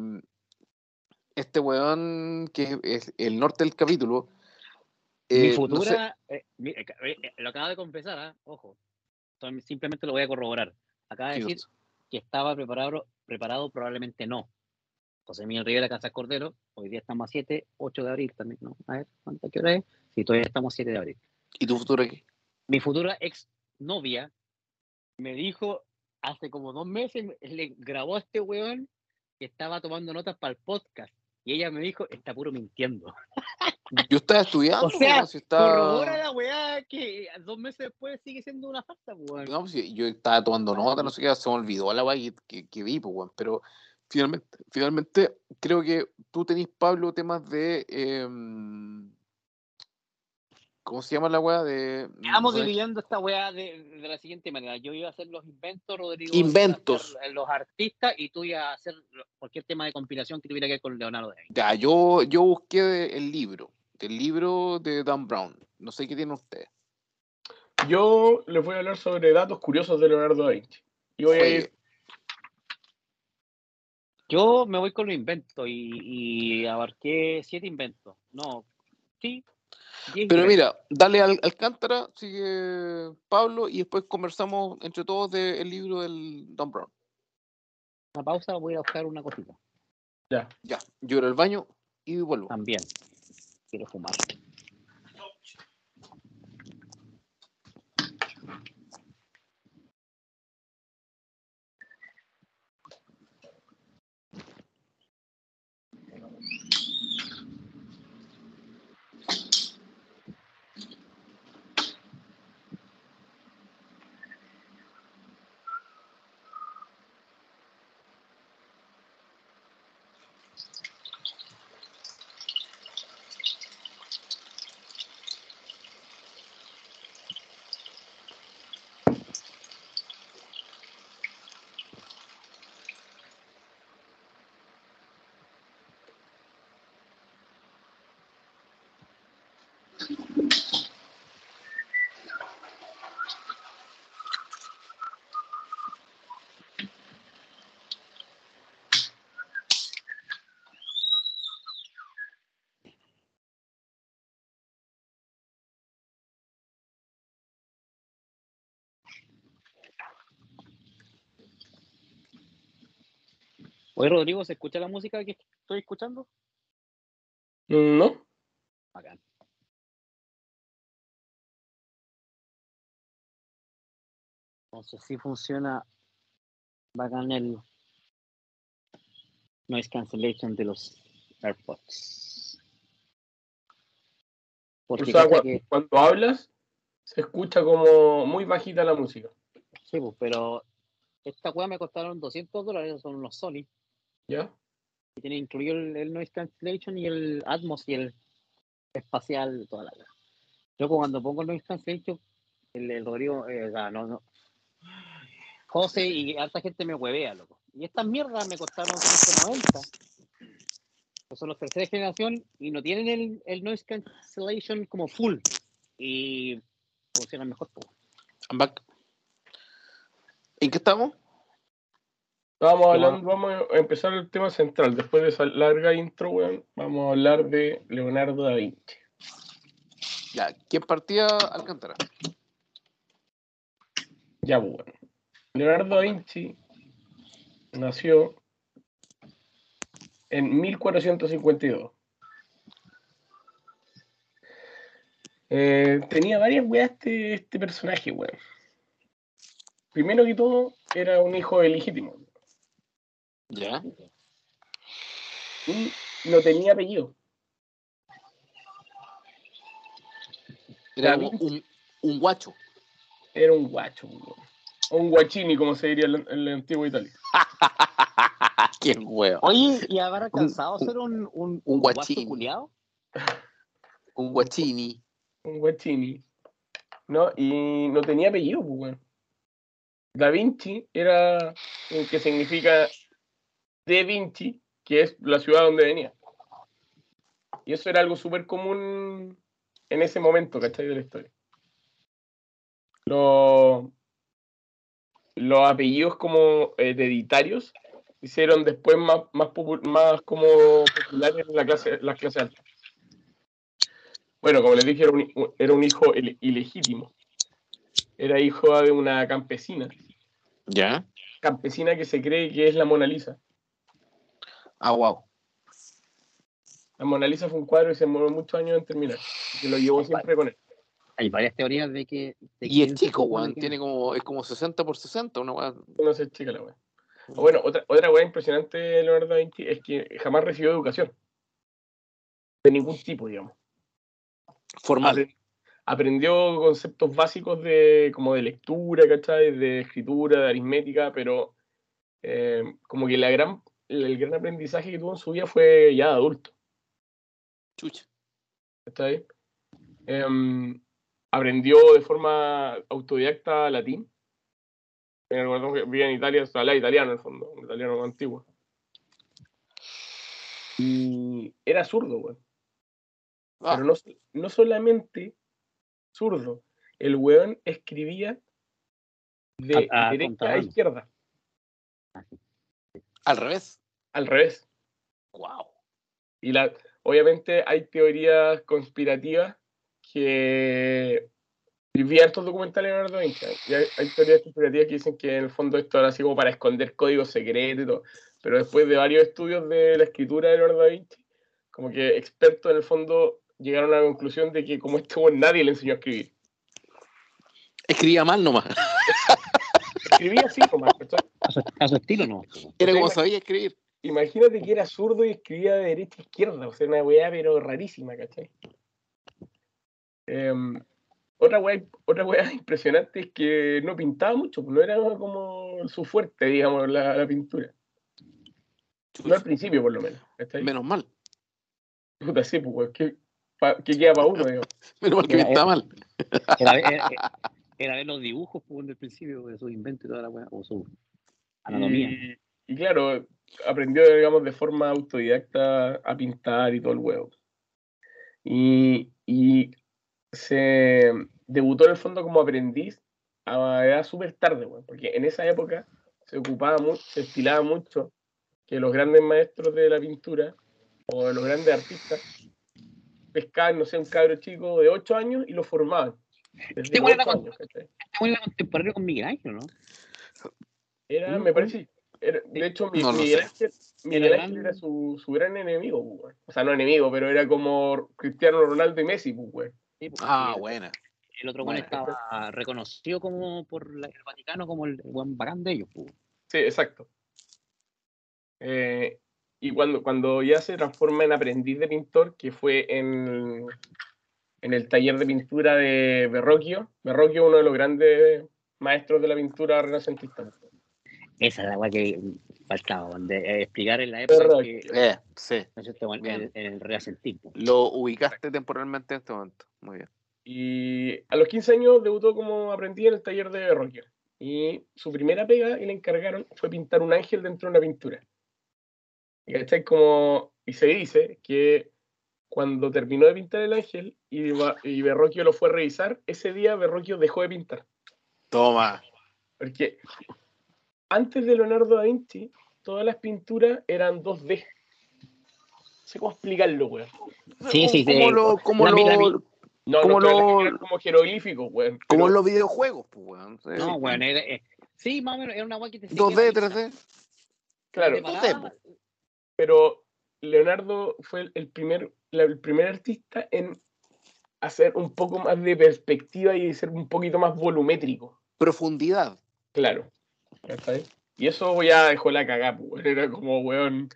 este weón, que es el norte del capítulo. Mi eh, no sé- futura, eh, mi- eh, eh, eh, lo acaba de confesar, ¿ah? ojo, simplemente lo voy a corroborar. Acaba de decir que estaba preparado, preparado, probablemente no. José Miguel Rivera Casas Cordero, hoy día estamos a 7, 8 de abril también, ¿no? A ver, ¿cuánta qué hora es? Sí, todavía estamos a 7 de abril. ¿Y tu futuro qué? Mi futura ex novia me dijo hace como dos meses, le grabó a este weón que estaba tomando notas para el podcast. Y ella me dijo, está puro mintiendo. Yo estaba estudiando, O sea, weón, si estaba- Corrobora la weá que dos meses después sigue siendo una falta, weón. No, pues, yo estaba tomando nota, no sé qué, se me olvidó la weá que, que, que vi, pues, weón. Pero finalmente, finalmente, creo que tú tenés, Pablo, temas de. em, ¿Cómo se llama la weá? De. Estamos no sé, dividiendo esta weá de, de la siguiente manera. Yo iba a hacer los inventos, Rodrigo. Inventos. Los artistas y tú ibas a hacer cualquier tema de compilación que tuviera que ver con Leonardo da Vinci. Ya, yo, yo busqué el libro, el libro de Dan Brown. No sé qué tiene usted. Yo les voy a hablar sobre datos curiosos de Leonardo da Vinci. Y voy a ir, Yo me voy con los inventos y, y abarqué siete inventos. No, sí. pero mira, dale al Alcántara, sigue Pablo, y después conversamos entre todos del libro del Dan Brown. Una pausa, voy a buscar una cosita. ya. Ya, yo iré al baño y vuelvo. También. Quiero fumar. Oye, Rodrigo, ¿se escucha la música que estoy escuchando? ¿No? Bacán. Entonces sí funciona bacán el noise cancellation de los AirPods. Porque O sea, que- cuando hablas, se escucha como muy bajita la música. sí, pues, pero esta weá me costaron 200 dólares, son unos Sony. ¿Ya? Y tiene incluido el, el noise cancellation y el Atmos y el espacial, toda la weá. Yo cuando pongo el noise cancellation, el, el Rodrigo, eh, o sea, no, no. José y harta gente me huevea, loco. Y estas mierdas me costaron 190. Que son los tercera generación y no tienen el, el noise cancellation como full. Y funcionan mejor. I'm back. ¿En qué estamos? Ya. hablando, vamos a empezar el tema central. Después de esa larga intro, weón, vamos a hablar de Leonardo da Vinci. Ya, ¿quién partía Alcántara? Ya, pues, bueno. Leonardo da Vinci nació en 1452. Eh, tenía varias weas este, este personaje, weón. Primero que todo, era un hijo ilegítimo. Ya. Y no tenía apellido. Era un, un guacho. Era un guacho. O un guachini, como se diría en la, en la antigua Italia. ¡Qué huevo! Oye, ¿y habrá alcanzado a ser un, un, un guacho guachín. culiao? Un guachini. un guachini, ¿no? Y no tenía apellido, pues, weón. Da Vinci era el que significa de Vinci, que es la ciudad donde venía. Y eso era algo súper común en ese momento, ¿cachai? De la historia. Los, los apellidos como hereditarios hicieron después más, más, más como populares en la clase, las clases altas. Bueno, como les dije, era un, era un hijo ile- ilegítimo. Era hijo de una campesina. ¿Ya? Campesina que se cree que es la Mona Lisa. Ah, wow. La Mona Lisa fue un cuadro y se demoró muchos años en terminar. Que lo llevó siempre con él. Hay varias teorías de que. de Y es chico, weón. Tiene como, es como 60 por 60, una weá. No sé, chica la wea. O Bueno, otra, otra wea impresionante de Leonardo da Vinci es que jamás recibió educación. De ningún tipo, digamos. Formal. Apre- Aprendió conceptos básicos de como de lectura, ¿cachai? De escritura, de aritmética, pero eh, como que la gran, el gran aprendizaje que tuvo en su vida fue ya de adulto. Chucha. ¿cachai? Em, aprendió de forma autodidacta latín. Me recuerdo que vivía en Italia, o sea, hablaba italiano en el fondo, un italiano antiguo. Y era zurdo, güey. Ah, Pero no, no solamente zurdo, el weón escribía de A- a derecha a izquierda, al revés. Al revés. Wow. Y la, obviamente hay teorías conspirativas que y vi hartos documentales de Leonardo da Vinci. Y hay, hay teorías conspirativas que dicen que en el fondo esto era así como para esconder códigos secretos y todo. Pero después de varios estudios de la escritura de Leonardo da Vinci, como que expertos en el fondo llegaron a la conclusión de que como este nadie le enseñó a escribir. Escribía mal nomás. Escribía así nomás. A su, a su estilo no. Era como sabía escribir. Imagínate que era zurdo y escribía de derecha a izquierda, o sea, una weá pero rarísima, ¿cachai? Em, otra weá, otra weá impresionante es que no pintaba mucho, no era como su fuerte, digamos, la, la pintura. No al principio, por lo menos. ¿cachai? Menos mal. Puta, sí, pues, ¿qué, pa- qué queda para uno, digamos? Menos mal que Era- pintaba mal. Era, ver- era, era ver los dibujos pues, del principio de su invento y toda la weá, o su anatomía. Y, y claro, aprendió, digamos, de forma autodidacta a pintar y todo el huevo. Y, y se debutó en el fondo como aprendiz a edad súper tarde, weón, porque en esa época se ocupaba mucho, se estilaba mucho que los grandes maestros de la pintura o de los grandes artistas pescaban, no sé, un cabro chico de 8 años y lo formaban. Este era 8 con- años, ¿cachai? Este weón era contemporáneo con Miguel Ángel, ¿no? Era, me parece, era- de hecho, mi, No Miguel. Ángel, Miguel Era Ángel era su, su gran enemigo, pues, weón. O sea, no enemigo, pero era como Cristiano Ronaldo y Messi, pues, weón. Sí, pues, Ah, sí, buena. El otro Bueno. estaba reconocido como por la- el Vaticano como el buen bacán de ellos. pues. Sí, exacto. Eh, y cuando, cuando ya se transforma en aprendiz de pintor, que fue en, en el taller de pintura de Verrocchio, Verrocchio uno de los grandes maestros de la pintura renacentista. Esa es la weá que faltaba, de eh, explicar en la época que Eh, sí. no sé, este weón, Bien. en, en el reacentismo. Lo ubicaste temporalmente en este momento. Muy bien. Y a los 15 años debutó como aprendiz en el taller de Verrocchio. Y su primera pega y le encargaron fue pintar un ángel dentro de una pintura. Y, ¿cachai? Como, y se dice que cuando terminó de pintar el ángel y, y Verrocchio lo fue a revisar, ese día Verrocchio dejó de pintar. Toma. Porque antes de Leonardo da Vinci, todas las pinturas eran 2D. No sé cómo explicarlo, weón. Sí, sí, como sí. lo, como La mi- la mi- lo, No, Como no, lo- como jeroglíficos, weón. como en los videojuegos, pues, weón. Sí. No, weón, era, eh, sí, más o menos, era una weá que te 2D, seguía 3D. Claro, paraba, pero Leonardo fue el- el primer, la- el primer artista en hacer un poco más de perspectiva y ser un poquito más volumétrico. Profundidad. Claro. ¿Cachai? Y eso ya dejó la cagada, pues. Era como, weón.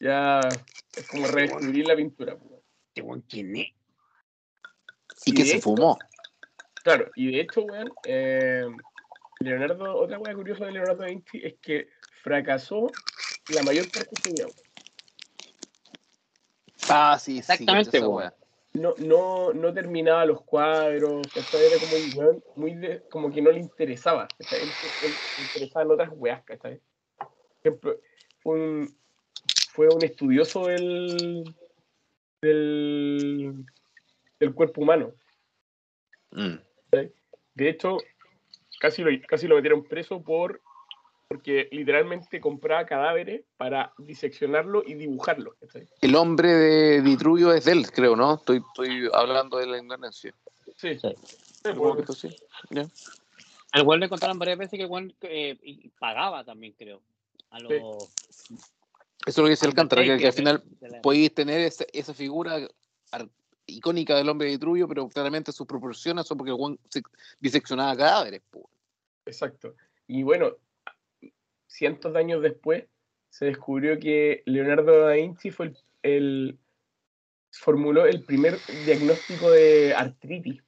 Ya es como reescribir la pintura, pues. este weón, ¿quién es? Y Y que se hecho- fumó. Claro, y de hecho, weón, eh, Leonardo, otra weá curiosa de Leonardo da Vinci es que fracasó la mayor parte de su vida. weón. Ah, sí, sí. Exactamente, esa weón. No, no, no terminaba los cuadros, ¿cachai? Era como un muy de- como que no le interesaba, ¿cachai? Él, él le interesaban otras weas, ¿cachai? Por ejemplo, fue un, fue un estudioso del, del, del cuerpo humano. Mm. De hecho, casi lo, casi lo metieron preso por porque literalmente compraba cadáveres para diseccionarlo y dibujarlo. El hombre de Vitruvio es de él, creo, ¿no? Estoy, estoy hablando de la ignorancia. Sí, Sí. pues, esto sí. Ya. Al weón le contaron varias veces que el weón eh, pagaba también, creo. A los. Eso es lo que dice Alcántara, que, que al final la- podéis tener esa, esa figura ar- icónica del hombre de Vitruvio, pero claramente sus proporciones son porque se- diseccionaba cadáveres. po. Exacto. Y bueno, cientos de años después se descubrió que Leonardo da Vinci fue el, el- formuló el primer diagnóstico de artritis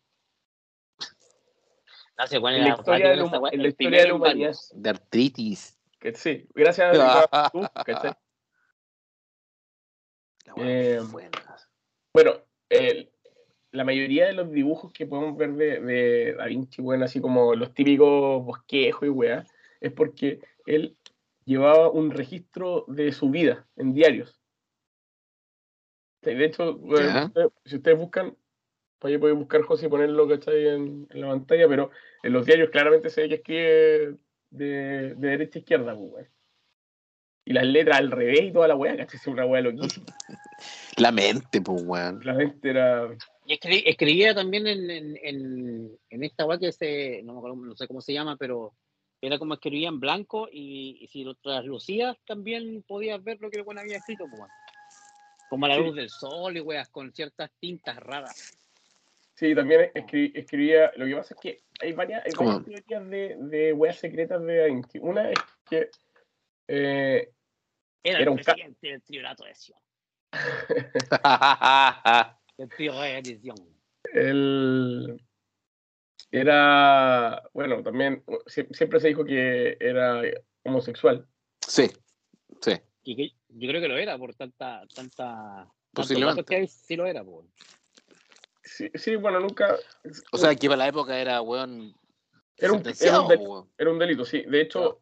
Ah, ese weón en la historia de la, la historia de la humanidad. De artritis. Que sí, gracias a tú, ¿cachai? La weá Eh. Bueno, el- la mayoría de los dibujos que podemos ver de, de Da Vinci, bueno, así como los típicos bosquejos y weá, es porque él llevaba un registro de su vida en diarios. De hecho, bueno, si ustedes- buscan, pues ahí pueden buscar José y ponerlo, ¿cachai? En, en la pantalla, pero en los diarios claramente se ve que escribe de, de derecha a izquierda, pues. Y las letras al revés y toda la weá, ¿cachai? Es una weá loquísima. La mente, pues, weón. La mente era. Y escri- escribía también en, en, en, en esta weá que se, no, me acuerdo, no sé cómo se llama, pero era como escribía en blanco y, y si lo traslucías también podías ver lo que el weón había escrito, pues. Como a la Sí. luz del sol y weas con ciertas tintas raras. Sí, también escri- escribía. Lo que pasa es que hay varias, hay ¿Cómo? varias teorías de, de weas secretas de Da Vinci. Una es que. eh, Era, Era el un presidente del tribunal de Sion, del tribunal de Sion. él era. Bueno, también. sie- Siempre se dijo que era homosexual. sí, sí. Y que yo creo que lo era por tanta, tanta, Posiblemente. que hay, sí lo era. Sí, sí, bueno, nunca. O sea, que para la época era, weón. Era un- era un sentenciado, del- weón. Era un delito, sí. De hecho.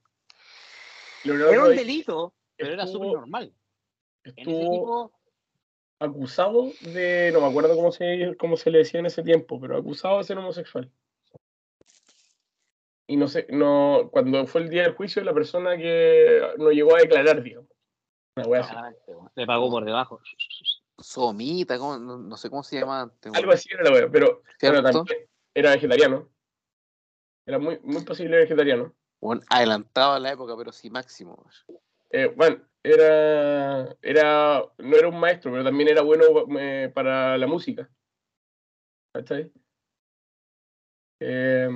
Leonardo Era un delito, pero era súper normal. Estuvo tipo, acusado de. No me acuerdo cómo se, cómo se le decía en ese tiempo, pero acusado de ser homosexual. Y no sé, no, cuando fue el día del juicio, la persona que no llegó a declarar, digamos. Una wea así. Ah, le pagó por debajo. Somita, ¿cómo? No, no sé cómo se llama antes. Algo así era la wea, pero, también era vegetariano. Era muy, muy posible vegetariano. Bueno, adelantado a la época, pero sí máximo. Eh, bueno, era, era, no era un maestro, pero también era bueno eh, para la música. ¿Cachai? Eh,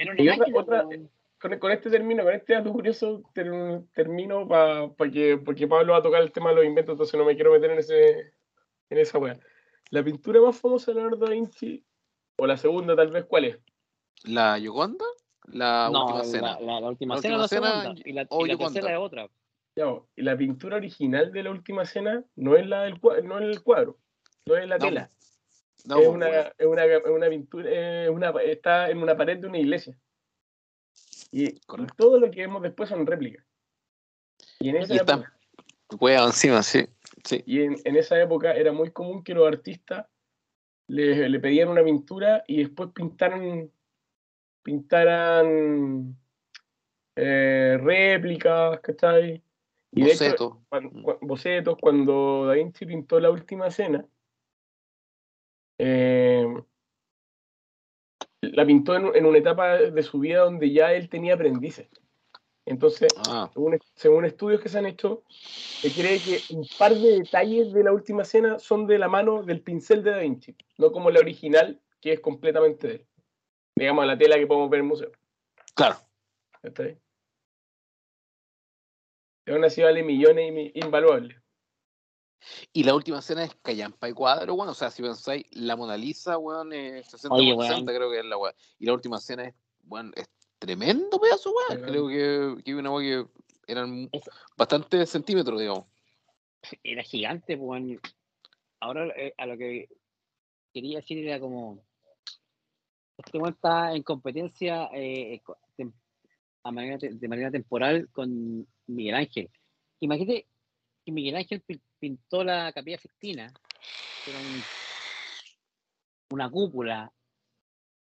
Era una Y otra- máquina, otra- weón. con, con este término, con este dato curioso, ter- termino pa, pa que, porque Pablo va a tocar el tema de los inventos, entonces no me quiero meter en ese en esa wea. La pintura más famosa de Leonardo da Vinci, o la segunda tal vez, ¿cuál es? ¿La Yoconda? La No, última la, cena. la- la última La cena última es la cena segunda. Y la, y la tercera es otra. Ya, y la pintura original de la última cena no es la del no es el cuadro, no es la No, tela. No, es, pues, una, es, una, es una pintura, es una, está en una pared de una iglesia. Y, Correcto. todo lo que vemos después son réplicas. Y en esa Y época- encima, sí. sí. Y en, en esa época era muy común que los artistas le, le pedían una pintura y después pintaran, pintaran eh, réplicas, ¿cachai? Y cua- bocetos, cuando Da Vinci pintó la última cena, eh, la pintó en, en una etapa de su vida donde ya él tenía aprendices. Entonces, Ah, según, según estudios que se han hecho, se cree que un par de detalles de la última cena son de la mano del pincel de Da Vinci, no como la original, que es completamente de él. Digamos, la tela que podemos ver en el museo. claro. ¿Está bien? Aún así vale millones invaluables. Y la última cena es Callampa y Cuadro, weón. O sea, si pensáis, la Mona Lisa, weón, es 60 Oye, por weón. 60, creo que es la weón. Y la última cena es, weón, es tremendo pedazo, weón. Creo que, que una weón que eran bastantes centímetros, digamos. Era gigante, weón. Ahora eh, a lo que quería decir era como. Este weón está en competencia eh, a manera de manera temporal con Miguel Ángel. Imagínate que Miguel Ángel pintó la Capilla Sixtina, que era un- una cúpula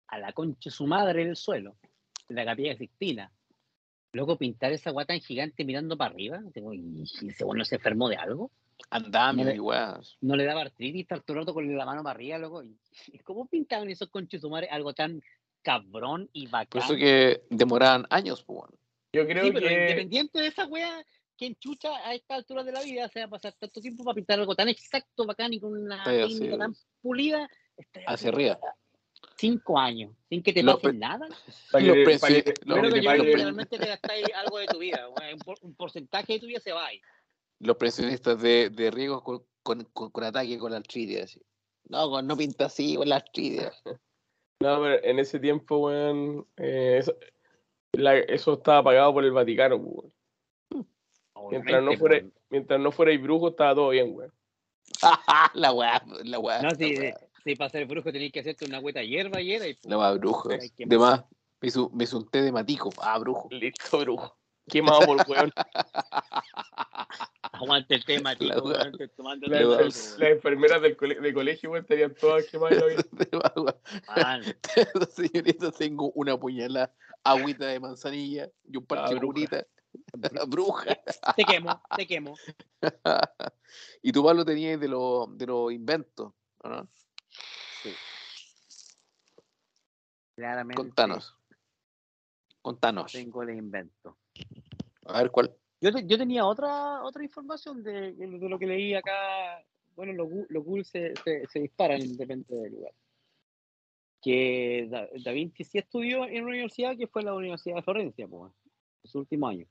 a la concha de su madre en el suelo, de la Capilla Sixtina. Luego pintar esa guata tan gigante mirando para arriba. ¿Y y ese weón no se enfermó de algo? Andamio No le- y weón. no le daba artritis estar todo el rato con la mano para arriba, loco. ¿Y y cómo pintaban esos conches su madre algo tan cabrón y Por bacán? eso que demoraban años, pues, weón. Yo creo sí, pero que independiente de esa wea, que chucha a esta altura de la vida se va a pasar tanto tiempo para pintar algo tan exacto, bacán y con una técnica tan pulida. Estoy Hacia arriba. Cinco años, sin que te pase pre- nada. para que los para que yo que realmente te gastáis algo de tu vida. Un, por- un porcentaje de tu vida se va ahí. Los presionistas de, de riesgos con, con, con, con ataque con la artritis. así. No, no pinta así con la artritis. No, pero en ese tiempo, weón, eh, eso, la- eso estaba pagado por el Vaticano, weón. Mientras no fuera, mientras no fuerais brujo, estaba todo bien, weón. la weá, la weá. No, la si, weá. si para ser brujo tenéis que hacerte una hueta hierba y era. Y, La weá, brujo. Ay, De más, me hizo, me hizo un té de matico. Ah, brujo. Listo, brujo. Quemado por weón. Aguante el tema, La tío. wea. weón, tomando La- el weón. las enfermeras del cole- de colegio, weón, estarían todas quemadas. la Señorita, tengo una puñalada, agüita de manzanilla y un parche Ah, de bruja. Curita. bruja. te quemo, te quemo. y tú, Pablo, tenías de los de los inventos, ¿o ¿no? Claramente. Contanos. Contanos. Tengo el invento. A ver cuál. Yo, te- yo tenía otra otra información de, de lo que leí acá. Bueno, los los Google se, se, se disparan depende del lugar. Que Da, Da Vinci sí estudió en una universidad que fue la Universidad de Florencia, pues, en su último año.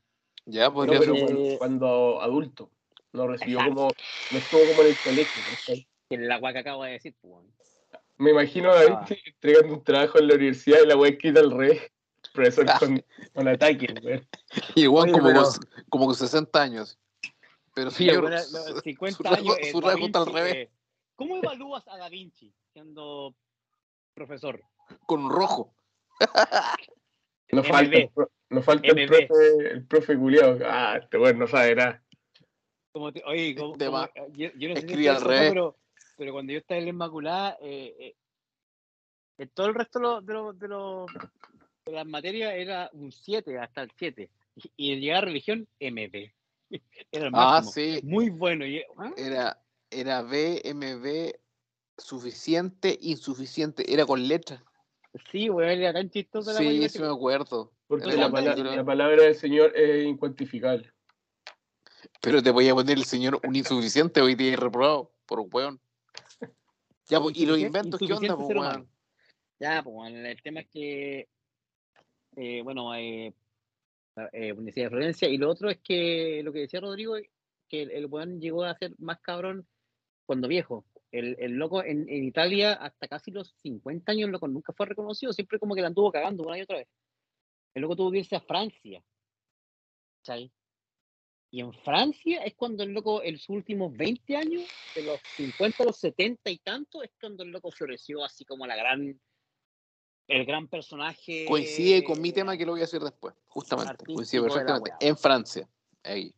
Ya, No, podría pero ser. cuando, cuando adulto. No recibió Exacto. como. No estuvo como en el colegio. es la agua que acabo de decir, pues. Me imagino a David entregando un trabajo en la universidad y la weá escrita al revés. Profesor con, con ataque, weón. Y igual como, pero- con, como con 60 años. Pero Sí, señor, Bueno, su- los 50 su años. eh, su rasgo está al revés. eh, ¿Cómo evalúas a Da Vinci siendo profesor? con rojo. No falta, el, pro- no falta el MB. profe, el profe culiao. Ah, este weón no sabe nada. Como te- oye, como, De como- más. yo, yo no sé si al revés. pero, pero cuando yo estaba en la Inmaculada, eh, eh, en todo el resto de, los- de, los- de, las materias era un 7, hasta el 7. Y, y en llegar a religión, MB. Era el Ah, máximo. sí. Muy bueno. y- ¿ah? Era, era BMB suficiente, insuficiente. Era con letras. Sí, weón, era tan chistosa la Sí, sí me acuerdo. Porque la, la pala- película. la palabra del Señor es incuantificable. Pero te voy a poner el señor un insuficiente hoy día reprobado por un weón. Ya, pues, ¿y los inventos qué onda, pues, ser weón? Ya, pues bueno, el tema es que, eh, bueno, eh, eh, Universidad de Florencia, y lo otro es que lo que decía Rodrigo, que el, el weón llegó a ser más cabrón cuando viejo. El, el loco en, en Italia, hasta casi los 50 años, loco nunca fue reconocido, siempre como que la anduvo cagando una y otra vez. El loco tuvo que irse a Francia. ¿cachai? Y en Francia es cuando el loco, en sus últimos 20 años, de los 50 a los 70 y tanto, es cuando el loco floreció así como la gran, el gran personaje. Coincide con mi tema que lo voy a hacer después, justamente. Coincide perfectamente. En Francia. Ahí.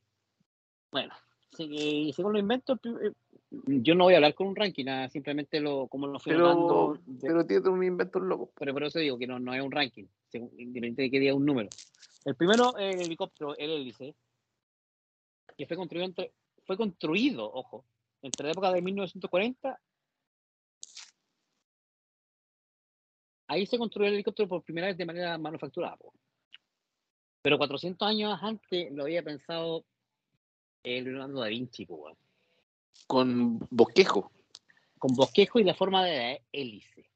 Bueno, y según lo invento, eh, yo no voy a hablar con un ranking, nada, simplemente lo, como lo fui Pero, hablando, pero tiene un invento loco. pero por eso digo que no, no es un ranking, según- independiente de que diga un número. El primero, el helicóptero, el hélice, que fue construido, entre, fue construido, ojo, entre la época de 1940. Ahí se construyó el helicóptero por primera vez de manera manufacturada. Pero 400 años antes lo había pensado el Leonardo da Vinci. Con bosquejo. con bosquejo y la forma de la hélice.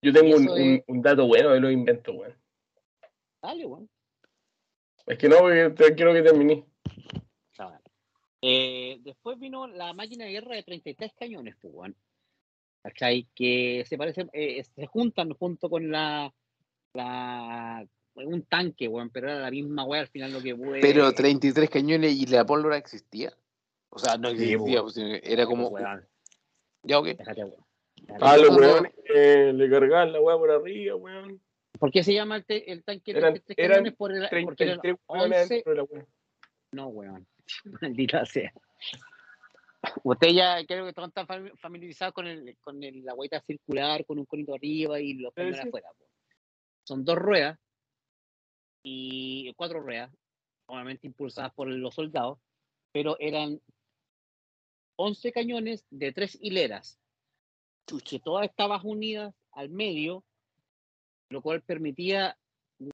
Yo tengo un, Eso un- es- un dato bueno de los inventos, weón. Dale, weón. Es que no, porque quiero que bueno. Eh, después vino la máquina de guerra de 33 cañones, pues, weón. ¿Cachai? Que se parece, eh, se juntan junto con la, la un tanque, weón, pero era la misma weá al final lo que pude. Pero 33 cañones y la pólvora existía. O sea, no existía, pues, era como. Weón, Ya, ok. déjate, weón. Déjate, Ah, los weones le cargaban la weá por arriba, weón. ¿Por qué se llama el, te- el tanque de Eran- 33 eran cañones? Por el, porque eran 33 weones 11 dentro de la weá. No, weón. Maldita sea. Usted ya creo que están tan fami- familiarizados con, el, con el- la vuelta circular, con un conito arriba y los cañones sí. afuera. Son dos ruedas y cuatro ruedas, obviamente impulsadas por los soldados, pero eran 11 cañones de tres hileras, que todas estaban unidas al medio, lo cual permitía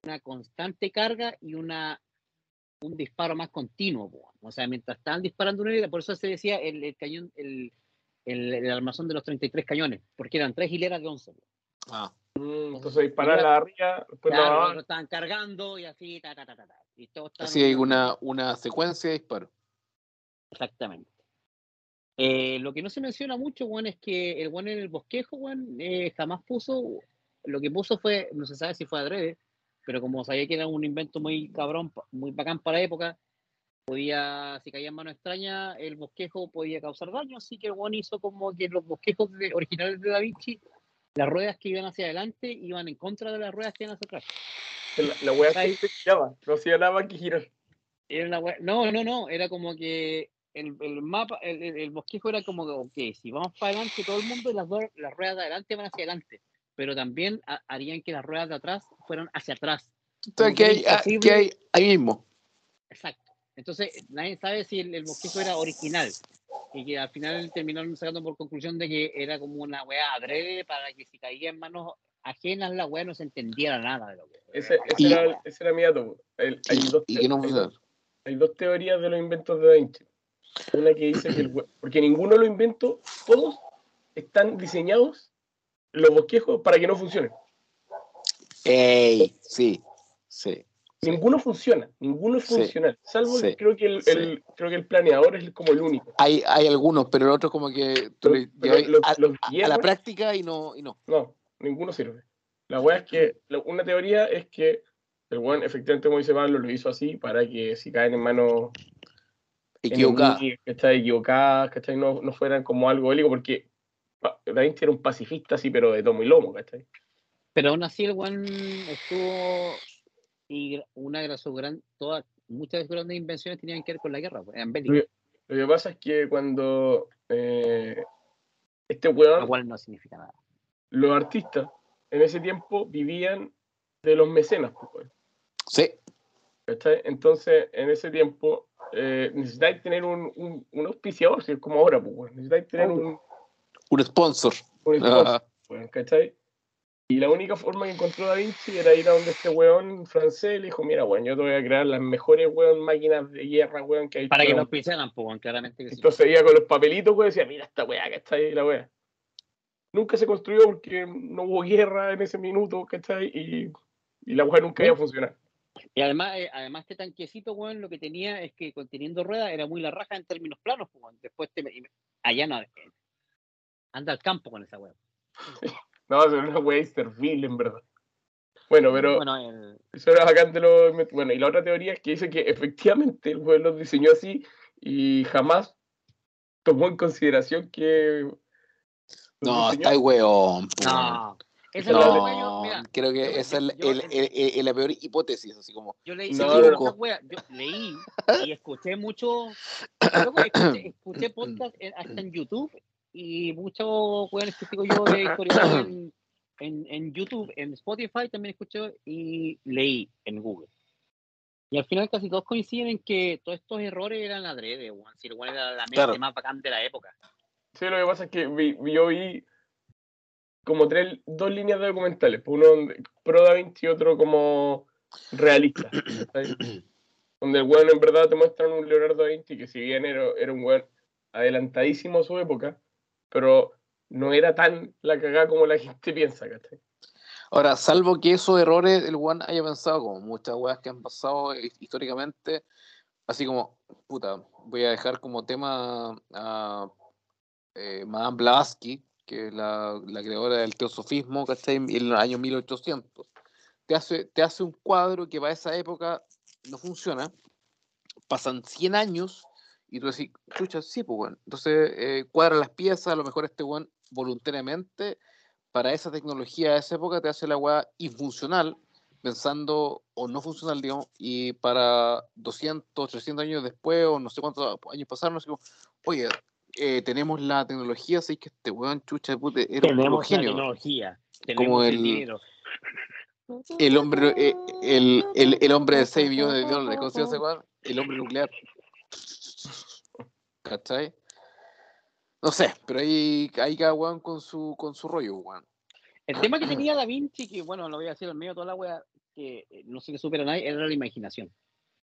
una constante carga y una un disparo más continuo. O sea, mientras estaban disparando una hilera, por eso se decía el, el cañón, el, el, el armazón de los 33 cañones, porque eran tres hileras de 11. po. Ah, Mm, Entonces dispararla arriba, después la Claro, bajaban. otros estaban cargando y así, ta, ta, ta, ta, ta. Y así hay una, una secuencia de disparos. Exactamente. Eh, lo que no se menciona mucho, Juan, es que el Juan en el bosquejo, Juan, eh, jamás puso, lo que puso fue, no se sabe si fue adrede, pero como sabía que era un invento muy cabrón, muy bacán para la época, podía, si caía en mano extraña, el bosquejo podía causar daño, así que el Juan hizo como que los bosquejos de- originales de Da Vinci, las ruedas que iban hacia adelante iban en contra de las ruedas que iban hacia atrás. La, la weá Ahí. siempre giraba, no nada más que girar. No, no, no, era como que el, el mapa, el, el- el bosquejo era como que, ok, si vamos para adelante todo el mundo, las, dos- las ruedas de adelante van hacia adelante, pero también ha- harían que las ruedas de atrás fueran hacia atrás. Entonces, ¿qué que hay, ah, imposible- ¿qué hay ahí mismo? Exacto. Entonces, nadie sabe si el, el bosquejo era original y que al final terminaron sacando por conclusión de que era como una wea adrede para que si caía en manos ajenas la wea no se entendiera nada de lo que Ese, ese Y- era, ese era mi dato. El- hay, Y, dos, y no hay, funciona. hay dos teorías de los inventos de Da Vinci. Una que dice que el we- porque ninguno de los inventos, todos están diseñados, los bosquejos, para que no funcionen. Ey, sí, sí. Sí. Ninguno funciona, ninguno es Sí. funcional. Salvo Sí. creo que el, Sí. el- creo que el planeador es como el único. Hay, hay algunos, pero el otro como que tú Pero- le pero los- a, los a- la práctica y no, y no. No, ninguno sirve. La weá es que, la- una teoría es que el weón, efectivamente, como dice Pablo, lo hizo así para que si caen en manos Equivocada. enemigas, ¿cachai? equivocadas, ¿cachai? No, no fueran como algo bélico, porque Da Vinci era un pacifista así, pero de tomo y lomo, ¿cachai? Pero aún así el One estuvo y una de sus grandes, todas, muchas de sus grandes invenciones tenían que ver con la guerra, pues, eran bélicas, Lo que pasa es que cuando eh, este lo weón, cual no significa nada. los artistas en ese tiempo vivían de los mecenas, pues, Sí, ¿cachai? Entonces, en ese tiempo eh, necesitáis tener un, un, un auspiciador, si es como ahora, pues, necesitáis tener un, un sponsor. un sponsor. Y la única forma que encontró Da Vinci era ir a donde este weón francés le dijo, mira, weón, yo te voy a crear las mejores, weón, máquinas de guerra, weón, que hay. Para que lo auspiciaran, pues, weón, claramente que sí. Entonces iba con los papelitos, weón, y decía, mira esta weá que está ahí, la weá. Nunca se construyó porque no hubo guerra en ese minuto, ¿cachai? Y, y la weá nunca iba a funcionar. Y además, eh, además este tanquecito, weón, lo que tenía es que conteniendo ruedas era muy la raja en términos planos, pues, weón. Después te, allá no, anda al campo con esa weón. No, era una weá inservible, en verdad. Bueno, pero Bueno, el- eso era bacán de los... Bueno, y la otra teoría es que dice que efectivamente el weón los diseñó así y jamás tomó en consideración que... No, está ahí, weón. no. Esa No, es la yo, mira, creo que yo- esa es el- el- el- el- la peor hipótesis, así como. yo leí, No, no, yo leí y escuché mucho, luego escuché, escuché podcast en- hasta en YouTube y muchos weones que sigo yo de historiadores en, en, en YouTube, en Spotify también escuché y leí en Google. Y al final casi todos coinciden en que todos estos errores eran adrede, weón. Si el weón era la mente Claro. más bacán de la época. Sí, lo que pasa es que vi- yo vi como tres, dos líneas de documentales, pues uno pro Da Vinci y otro como realista, donde el weón en verdad te muestran un Leonardo da Vinci que si bien era, era un weón adelantadísimo a su época, pero no era tan la cagada como la gente piensa, ¿cachai? Ahora, salvo que esos errores el One haya pensado, como muchas weas que han pasado hi- históricamente, así como, puta, voy a dejar como tema a eh, Madame Blavatsky, que es la, creadora del teosofismo, ¿cachai? En el año 1800. Te te hace un cuadro que para esa época no funciona, pasan 100 años y tú decís, chucha, sí, pues bueno. Entonces, eh, cuadra las piezas, a lo mejor este one voluntariamente para esa tecnología de esa época te hace la weá infuncional, pensando, o no funcional, digamos, y para 200, 300 años después, o no sé cuántos años pasaron, así como, oye, eh, tenemos la tecnología, así que este weón chucha de puta era un puro Tenemos la genio. tecnología, Como tenemos el, el- dinero. El hombre, eh, el, el, el hombre de 6 billones de dólares, ¿cómo se llama ese weón? El hombre nuclear. ¿Cachai? No sé, pero ahí, ahí cada weón con su, con su rollo, weón. El tema que tenía Da Vinci, que bueno, lo voy a decir en medio de toda la wea, que eh, no sé qué supera nadie, era la imaginación.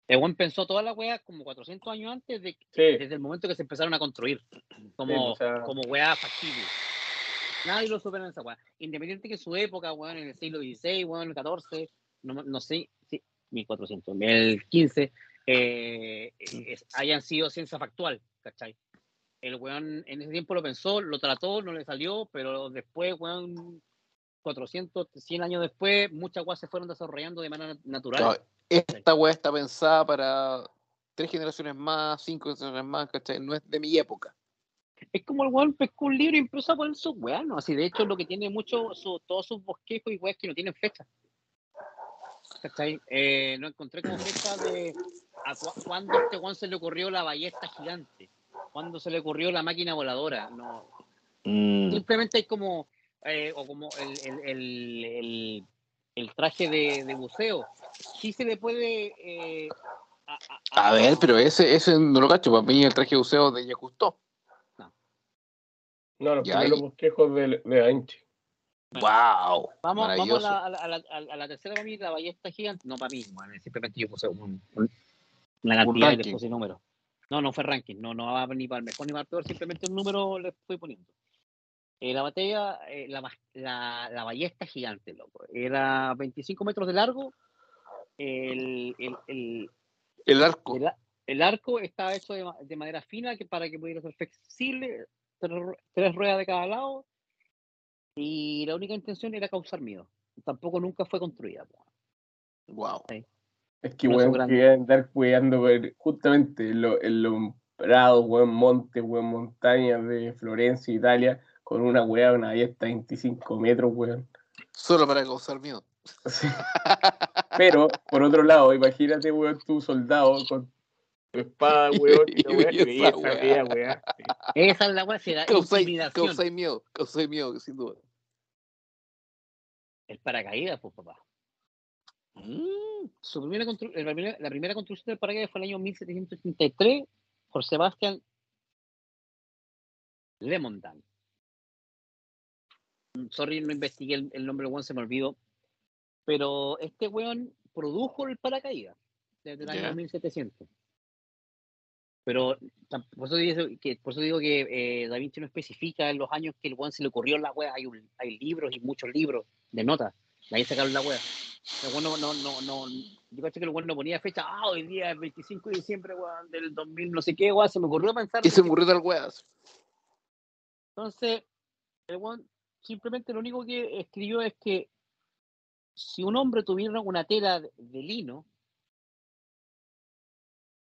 El buen pensó toda la wea como 400 años antes de Sí, desde el momento que se empezaron a construir como, Sí, o sea- como weá factible. Nadie lo supera en esa weá. Independiente que su época, weón, en el siglo XVI, weón, en el XIV, no, no sé, sí, 1400, el 15, eh, es- hayan sido ciencia factual, ¿cachai? El weón en ese tiempo lo pensó, lo trató, no le salió, pero después, weón, 400, 100 años después, muchas weas se fueron desarrollando de manera natural. Esta weá está pensada para tres generaciones más, cinco generaciones más, ¿cachai? No es de mi época. Es como el weón pescó un libro y empezó a poner sus weas, ¿no? Así, de hecho, lo que tiene mucho, su- todos sus bosquejos y weas que no tienen fecha. ¿Cachai? Eh, no encontré como fecha de a cu- cuándo a este weón se le ocurrió la ballesta gigante, cuándo se le ocurrió la máquina voladora. No, Mm. simplemente hay como, eh, o como el, el, el, el- el traje de, de buceo. Sí se le puede. eh, a, A ver, pero ese, ese no lo cacho, para mí el traje de buceo de Jacques Cousteau. no, los primeros bosquejos de, de. ¡Wow! Vamos, vamos a, la, a, la, a, la, a la- tercera para mí, la ballesta gigante. No, para mí, bueno, simplemente yo puse un, un- una cantidad y le puse número. No, no fue ranking, no, no va ni para el mejor ni para el peor, simplemente un número le estoy poniendo. Eh, la batalla, eh, la, ba- la, la ballesta gigante, loco. Era 25 metros de largo. El, el, el, El arco. el, arco estaba hecho de, de madera fina que para que pudiera ser flexible, tres, tres ruedas de cada lado. Y la única intención era causar miedo. Tampoco nunca fue construida. Wow. Es que, weón, que andar cuidando justamente en, lo- en los prados, weón, montes, weón, montañas de Florencia, Italia, con una weá, una ballesta de 25 metros, weón. Solo para causar miedo. Sí. Pero, por otro lado, imagínate, weón, tu soldado con tu espada, weón, y la weá, Y esa weá. weá, weá. Sí. Esa es la weá, será Causáis intimidación. causáis miedo, causáis miedo, sin duda. El paracaídas, pues papá. Mm, Su primera la, primera, la primera construcción del paracaídas fue en el año 1783 por Sebastián Lemondan. sorry, no investigué el, el nombre weón, se me olvidó. Pero este weón produjo el paracaídas desde el Ya. año 1700. Pero por eso digo que, por eso digo que eh, Da Vinci no especifica en los años que el weón se le ocurrió la wea. Hay, un- hay libros y muchos libros de notas. De ahí sacaron la wea. El weón no, no, no, no, yo caché que el weón no ponía fecha. Ah, hoy día es 25 de diciembre, weón, del 2000, no sé qué, weón. Se me ocurrió pensar. Y se me ocurrió tal weas. Entonces, el weón simplemente lo único que escribió es que si un hombre tuviera una tela de, de lino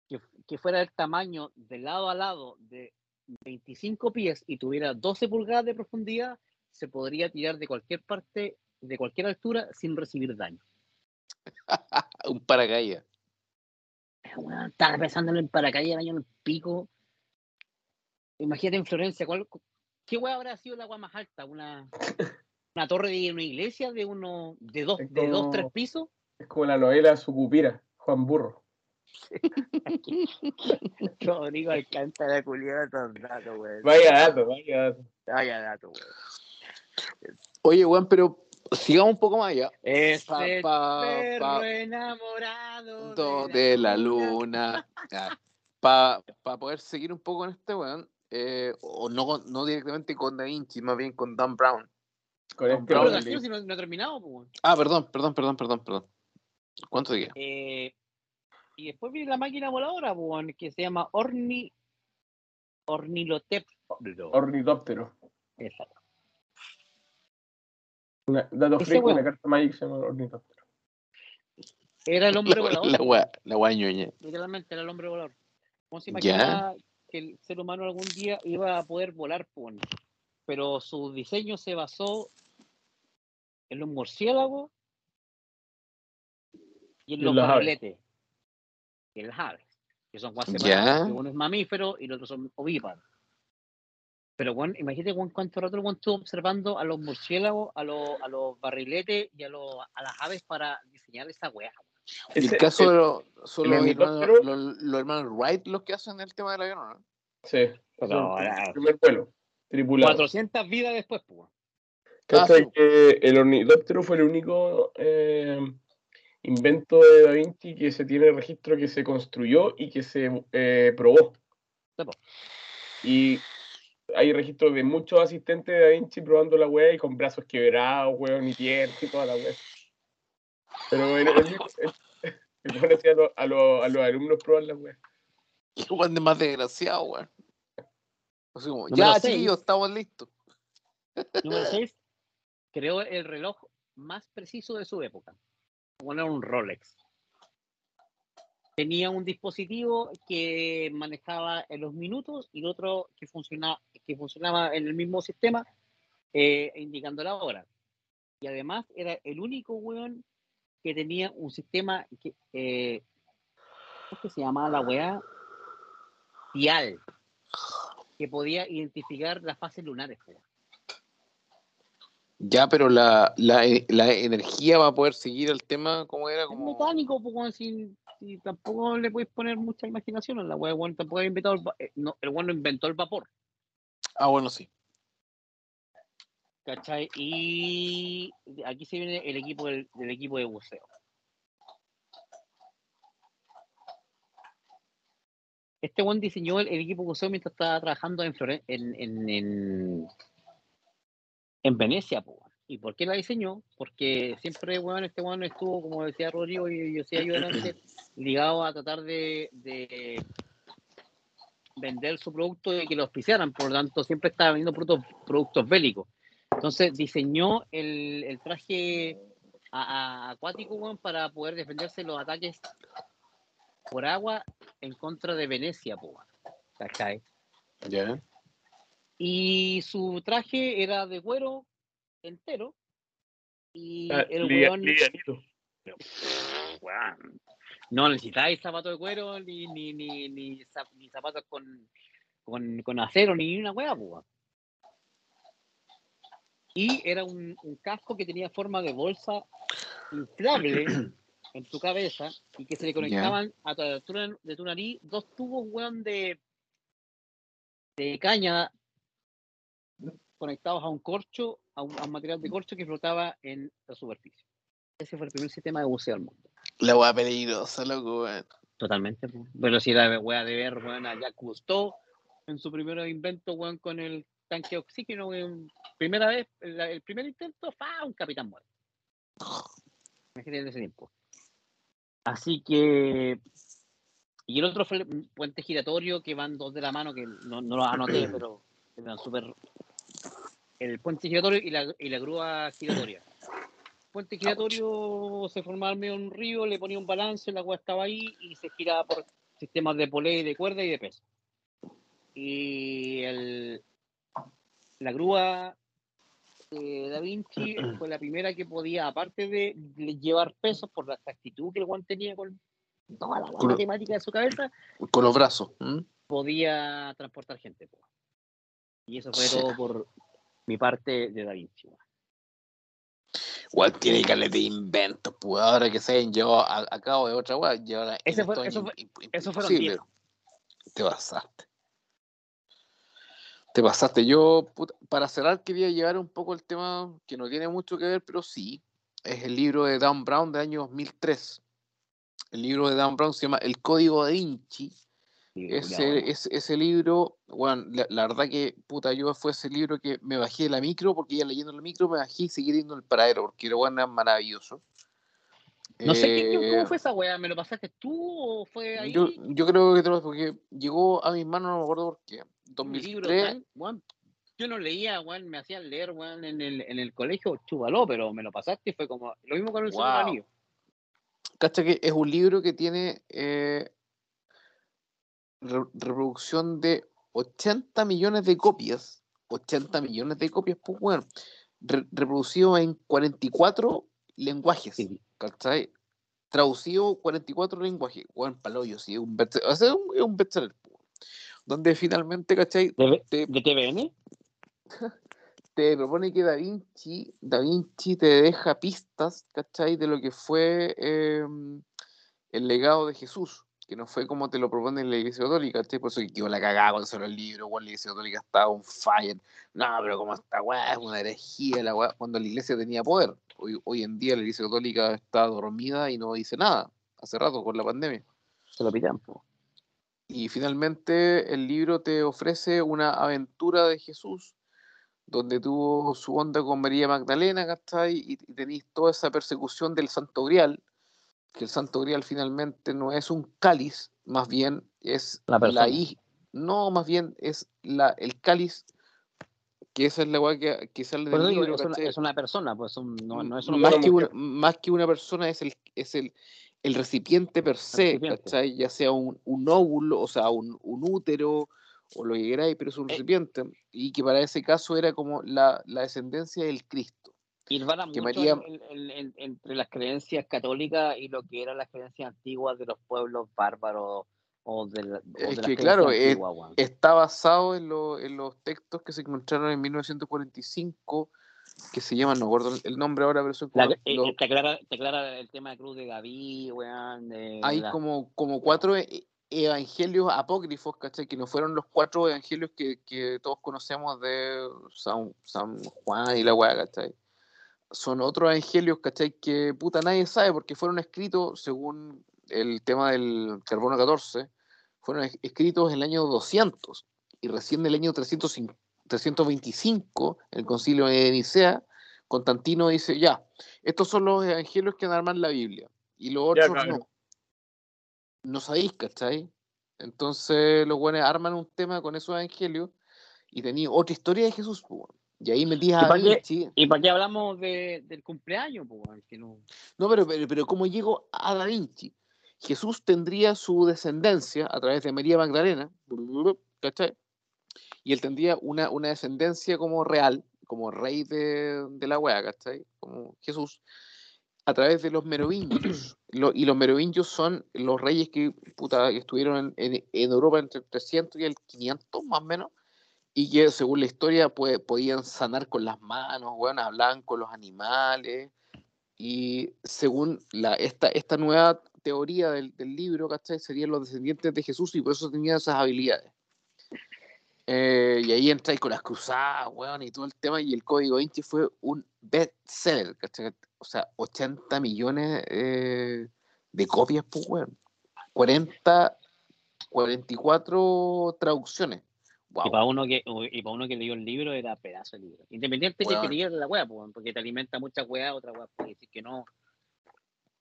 que, que fuera del tamaño de lado a lado de 25 pies y tuviera 12 pulgadas de profundidad, se podría tirar de cualquier parte, de cualquier altura, sin recibir daño. Un paracaídas. Weón, estaba pensando en el paracaídas, el año en el pico. Imagínate en Florencia, ¿cuál, ¿qué weá habrá sido la weá más alta? ¿Una, una torre de una iglesia de uno, de dos, Es de dos, como- tres pisos? Es como la novela Sucupira, Juan Burro. Rodrigo Alcántara, culiado, todo el rato, weón. Vaya dato, vaya dato. Vaya dato, weón. Oye, weón, pero sigamos un poco más allá. Este Pa, pa, perro pa- enamorado Do- de la luna. Para poder seguir un poco en este weón, eh, o no, no directamente con Da Vinci, más bien con Dan Brown. Con este Pero Brown si no, no ha terminado, pues, weón. Ah, perdón, perdón, perdón, perdón, perdón. ¿Cuánto sigue? Eh, y después viene la máquina voladora, pues, weón, que se llama Orni... Ornilotep. Ornitóptero. Exacto. Una, dato Ese freak, weón. una carta Magic se llama ornitóptero. Era el hombre La, volador. la, wea- la wea ñoña. literalmente era el hombre volador. ¿Cómo se Ya. imaginaba que el ser humano algún día iba a poder volar? Pues, pero su diseño se basó en los murciélagos y en Y los y en las aves, que son Ya. que uno es mamífero y los otros son ovíparos. Pero bueno, imagínate Juan, cuánto rato weón estuvo observando a los murciélagos, a los, a los barriletes y a, los, a las aves para diseñar esa weá. En el caso el- de los, son el los, hermanos, los, los hermanos Wright los que hacen el tema del avión, ¿o ¿no? Sí, Pero ese es ahora- el primer vuelo, tripulado. 400 vidas después, pues. Ah, sí. que el ornitóptero fue el único eh, invento de Da Vinci que se tiene registro que se construyó y que se eh, probó. Sí. Y hay registros de muchos asistentes de Da Vinci probando la wea y con brazos quebrados, weón, y piernas y toda la wea. Pero el, el, el, el weón hacía a, los- a, los- a los alumnos probar la wea. Qué weón de más desgraciado, weón. Así como, Número ya, seis. chiquillos, estamos listos. Número 6. Creó el reloj más preciso de su época. Bueno, era un Rolex. Tenía un dispositivo que manejaba en los minutos y otro que funcionaba, que funcionaba en el mismo sistema, eh, indicando la hora. Y además era el único weón que tenía un sistema que, eh, ¿cómo es que se llamaba la weá? Dial, que podía identificar las fases lunares. Ya, pero la, la, la energía va a poder seguir el tema como era, Es como... mecánico, pues, sin, si tampoco le puedes poner mucha imaginación a la weá, weón, tampoco ha inventado el, eh, no, el weón no inventó el vapor, Ah, bueno, sí. ¿cachai? Y aquí se viene el equipo del, del equipo de buceo. Este weón diseñó el, el equipo de buceo mientras estaba trabajando en, Floren- en, en, en, en Venecia, pues. ¿Y por qué la diseñó? Porque siempre, weón, este weón estuvo, como decía Rodrigo y yo decía yo ligado a tratar de, de vender su producto y que lo auspiciaran, por lo tanto siempre estaba vendiendo productos, productos bélicos. Entonces diseñó el, el traje a- a- acuático weón, para poder defenderse de los ataques por agua en contra de Venecia. ¿cachai? Ya. Y su traje era de cuero entero y Ah, el liga- weón no necesitáis zapatos de cuero ni, ni, ni, ni, zap- ni zapatos con, con, con acero ni una hueá. Y era un, un casco que tenía forma de bolsa inflable en tu cabeza y que se le conectaban a tu a la altura de tu nariz dos tubos, weón, de, de caña conectados a un corcho a un, a un material de corcho que flotaba en la superficie. Ese fue el primer sistema de buceo del mundo. La weá peligrosa, loco, weón. Totalmente. Pero si la wea de ver, weón, a Jacques Cousteau en su primer invento, weón, con el tanque de oxígeno, weón, primera vez, el, el primer intento, fa, un capitán muerto. Imagínate en ese tiempo. Así que. Y el otro fue el puente giratorio que van dos de la mano, que no, no los anoté, pero eran súper. El puente giratorio y la, y la grúa giratoria. puente giratorio se formaba en medio de un río, le ponía un balance, la agua estaba ahí y se giraba por sistemas de polea y de cuerda y de peso. Y el, la grúa de Da Vinci fue la primera que podía, aparte de llevar pesos por la exactitud que el guante tenía con toda la Con- matemática de su cabeza, Con los brazos. podía transportar gente. Y eso fue todo por mi parte de Da Vinci. Igual tiene caleta de inventos, pues ahora que se llevado a, a cabo de otra weá, llevar Ese fue- eso fue- eso fueron diez. Te pasaste. Te pasaste. Yo, puta, para cerrar, quería llevar un poco el tema que no tiene mucho que ver, pero sí. Es el libro de Dan Brown del año 2003. El libro de Dan Brown se llama El Código da Vinci. Ese, ese, ese libro, bueno, la, la verdad que, puta, yo fue ese libro que me bajé de la micro, porque ya leyendo la micro me bajé y seguí leyendo el paradero, porque lo bueno es maravilloso. No sé qué, qué- Eh, cómo fue esa weá, ¿me lo pasaste tú o fue ahí? yo, yo creo que te lo- porque llegó a mis manos, no me acuerdo por qué. un libro 2003, tan- weón, yo no leía, weón, me hacían leer, weón, en el, en el colegio, chúbalo, pero me lo pasaste y fue como, lo mismo con el Señor Wow. Anillo. cacha que es un libro que tiene eh, re- reproducción de 80 millones de copias. 80 millones de copias, pues bueno, re- reproducido en 44 lenguajes. Sí. ¿cachai? Traducido 44 lenguajes, Juan Paloyo, sí, es un bestseller, o sea, un, un bestseller, donde finalmente, ¿cachai? ¿De, Te, de TVN? te propone que Da Vinci, Da Vinci te deja pistas, ¿cachai? De lo que fue eh, el legado de Jesús, que no fue como te lo propone la Iglesia Católica, ¿cachai? Por eso que quedó la cagada cuando salió el libro, weón, la Iglesia Católica estaba un fire. No, pero como esta weá es una herejía, la weá, cuando la Iglesia tenía poder. Hoy, hoy en día la Iglesia Católica está dormida y no dice nada, hace rato con la pandemia. Se lo po. Y finalmente el libro te ofrece una aventura de Jesús, donde tuvo su onda con María Magdalena, ¿cachai? Y, y tenéis toda esa persecución del Santo Grial, que el Santo Grial finalmente no es un cáliz, más bien es La persona. hij- no, más bien es la, el cáliz, que esa es la weá que, que sale del digo, libro, es, una, una persona, pues un- no, no es un más, una que una, más que una persona es el, es el, el recipiente per se, recipiente. ¿cachai? Ya sea un, un óvulo, o sea, un, un útero, o lo que queráis, pero es un Eh. recipiente. Y que para ese caso era como la, la descendencia del Cristo. Irvana mucho María- en- en- en- entre las creencias católicas y lo que eran las creencias antiguas de los pueblos bárbaros o de, la- o de Es que, claro, es- weón. Está basado en, lo- en los textos que se encontraron en 1945, que se llaman, no recuerdo el nombre ahora, pero son La- como, eh, los- te, aclara, te aclara el tema de Cruz de Gaví, weón. de hay la- como, como cuatro e- evangelios apócrifos, ¿cachai? Que no fueron los cuatro evangelios que, que todos conocemos de San, San Juan y la weá, ¿cachai? Son otros evangelios, ¿cachai? Que puta nadie sabe porque fueron escritos, según el tema del carbono 14, fueron es- escritos en el año 200 y recién en el año 305 325, en el concilio de Nicea, Constantino dice, ya, estos son los evangelios que arman la Biblia y los otros no no sabéis, ¿cachai? Entonces los buenos arman un tema con esos evangelios y tenía otra historia de Jesús, weón. Y ahí metías ¿Y a para qué? ¿Y para qué hablamos de, del cumpleaños, weón? Que no... No, pero, pero, pero ¿cómo llegó a Da Vinci? Jesús tendría su descendencia a través de María Magdalena, ¿cachai? Y él tendría una, una descendencia como real, como rey de, de la wea, ¿cachai? Como Jesús, a través de los merovingios. Lo- y los merovingios son los reyes que, puta, que estuvieron en, en- en Europa entre el 300 y el 500, más o menos, y que según la historia pues, podían sanar con las manos, weón, hablaban con los animales, y según la, esta, esta nueva teoría del, del libro, ¿cachai? Serían los descendientes de Jesús y por eso tenían esas habilidades. Eh, y ahí entráis con las cruzadas, weón, y todo el tema. Y el código Vinci fue un bestseller, ¿cachai? O sea, 80 millones eh, de copias, pues, weón. 40, 44 traducciones. Wow. Y para uno que y para uno que leyó el libro era pedazo de libro. Independiente de que leías la weá, porque te alimenta muchas weas, otra weá puede decir que no.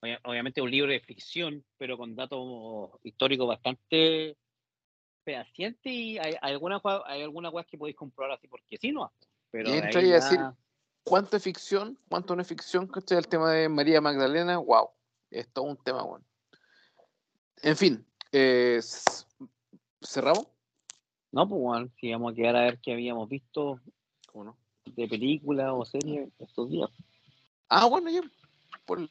Obvia- Obviamente es un libro de ficción, pero con datos históricos bastante fehacientes y hay, hay algunas hay algunas weas que podéis comprobar así porque sí, no. Pero Y entra a decir, ¿Cuánto es ficción? ¿Cuánto no es ficción? ¿Cachai? El tema de María Magdalena, wow. Es todo un tema, weón. En fin, eh, ¿cerramos? No, pues bueno, si vamos a quedar a ver qué habíamos visto ¿Cómo no? de película o serie estos días. Ah, bueno, ya. Ponle.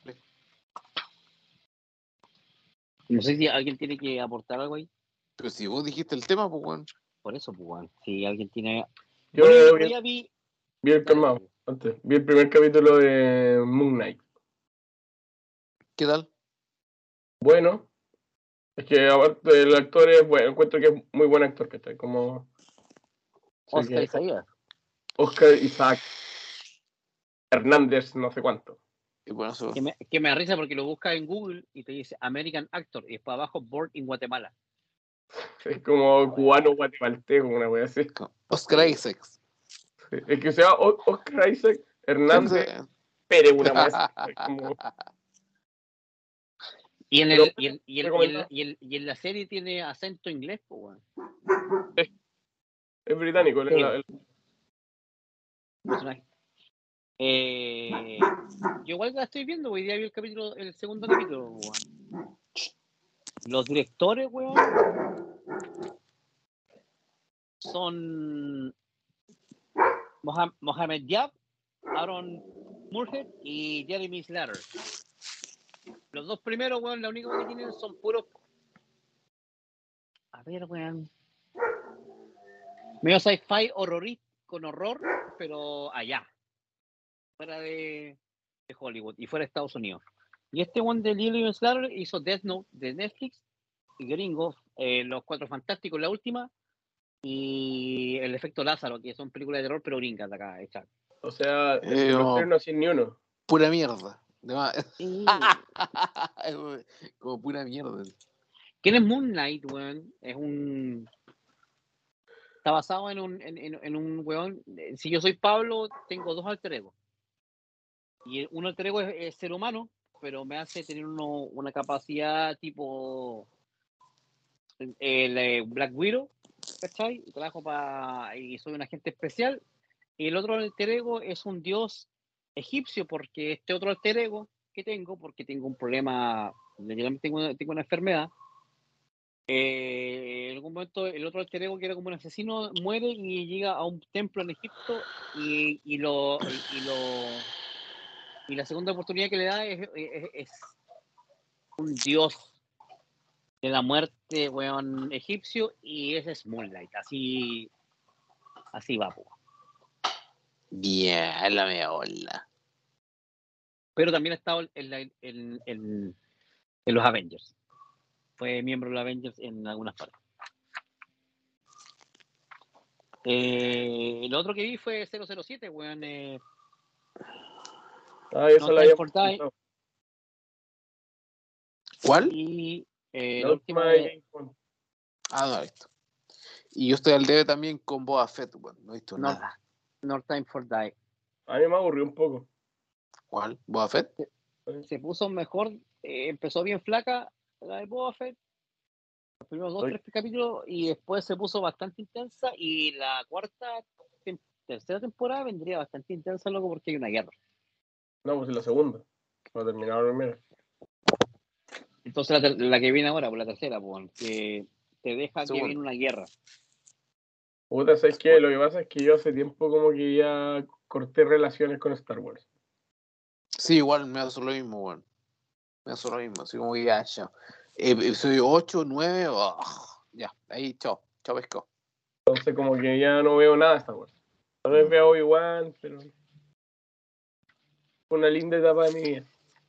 No sé si alguien tiene que aportar algo ahí. Pero si vos dijiste el tema, pues. Por eso, pues bueno, si alguien tiene. Yo Bueno, vi, vi. vi el calmado, antes. Vi el primer capítulo de Moon Knight. ¿Qué tal? Bueno, es que aparte el actor es bueno, encuentro que es muy buen actor, que está como Oscar que- Isaías. Oscar Isaac Hernández, no sé cuánto. Y bueno, eso. Que me, que me da risa porque lo buscas en Google y te dice American Actor y después abajo Born in Guatemala. Es como cubano guatemalteco, una wea así. Oscar Isaacs. Sí, Es que se llama Oscar Isaac Hernández Pérez, una wea así. Es como- Y en, el, y, y, y la- y en- y en la serie tiene acento inglés, pues, es británico. el- Sí. el- personaje. Eh, yo igual la estoy viendo, hoy día vi el capítulo, el segundo capítulo, weón. Los directores, weón, son Moha- Mohamed Yab, Aaron Murhead y Jeremy Slater. Los dos primeros, weón, la única que tienen son puros. A ver, weón. Medio sci-fi horrorista con horror, pero allá. Fuera de, de Hollywood y fuera de Estados Unidos. Y este one de Lily Slater hizo Death Note de Netflix y Gringo, eh, Los Cuatro Fantásticos, la última, y El Efecto Lázaro, que son películas de terror, pero gringas de acá, hechas. O sea, Eh, los no. tres no hacen ni uno. Pura mierda. Sí. Como pura mierda. ¿Quién es Moon Knight, weón? Es un. Está basado en un, en, en- en un weón. eh, Si yo soy Pablo, tengo dos alter egos. Y un alter ego es, es ser humano, pero me hace tener uno- una capacidad tipo. El eh, Black Widow, ¿cachai? Trabajo para. Y soy un agente especial. Y el otro alter ego es un dios egipcio, porque este otro alter ego que tengo, porque tengo un problema, tengo una, tengo una enfermedad. eh, en algún momento el otro alter ego que era como un asesino muere y llega a un templo en Egipto y, y lo y, lo y la segunda oportunidad que le da es, es- un dios de la muerte weón, egipcio y ese es Moonlight así así va. Bien, la media bola. pero también ha estado en, la- en- en- en los Avengers. Fue miembro de los Avengers en algunas partes. Eh, lo otro que vi fue 007, weón. eh, Ah, eso No la comentado. ¿Cuál? y eh, La la última última de. Ah, no he visto. Y yo estoy al debe también con Boa Fett, weón. No he visto No. nada. No Time for Die. A mí me aburrió un poco. ¿Cuál? ¿Boa Fett? Se puso mejor, eh, empezó bien flaca la de Boba Fett. Los primeros dos, tres capítulos y después se puso bastante intensa y la cuarta, tem- tercera temporada vendría bastante intensa, loco, porque hay una guerra. No, pues la segunda. Para terminar la primera. Entonces la, que viene ahora, por la tercera, pues, que te deja que viene una guerra. Puta, ¿sabes qué? Lo que pasa es que yo hace tiempo como que ya corté relaciones con Star Wars. Sí, igual me hace lo mismo, weón. Me hace lo mismo. Así como que ya, ya. Episodio 8, 9, oh, ya. Ahí, chao. Chao, pesco. Entonces como que ya no veo nada de Star Wars. Tal vez veo Obi-Wan, pero... Fue una linda etapa de mi vida.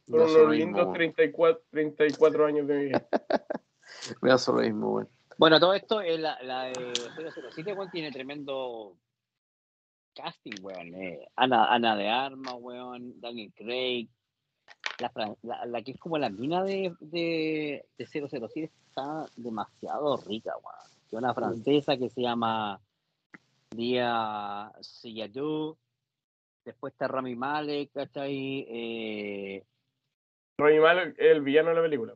Fueron unos lindos weón. 34, 34 años de mi vida. Me hace lo mismo, weón. Bueno, todo esto, eh, la, la de 007, weón, tiene tremendo casting, weón. eh. Ana, Ana de Armas, weón, Daniel Craig. La, la, la que es como la mina de, de, de 007 está demasiado rica, weón. Que una francesa que se llama Dia Seyadou. Después está Rami Malek, ¿cachai? Eh, Rami Malek es el villano de la película.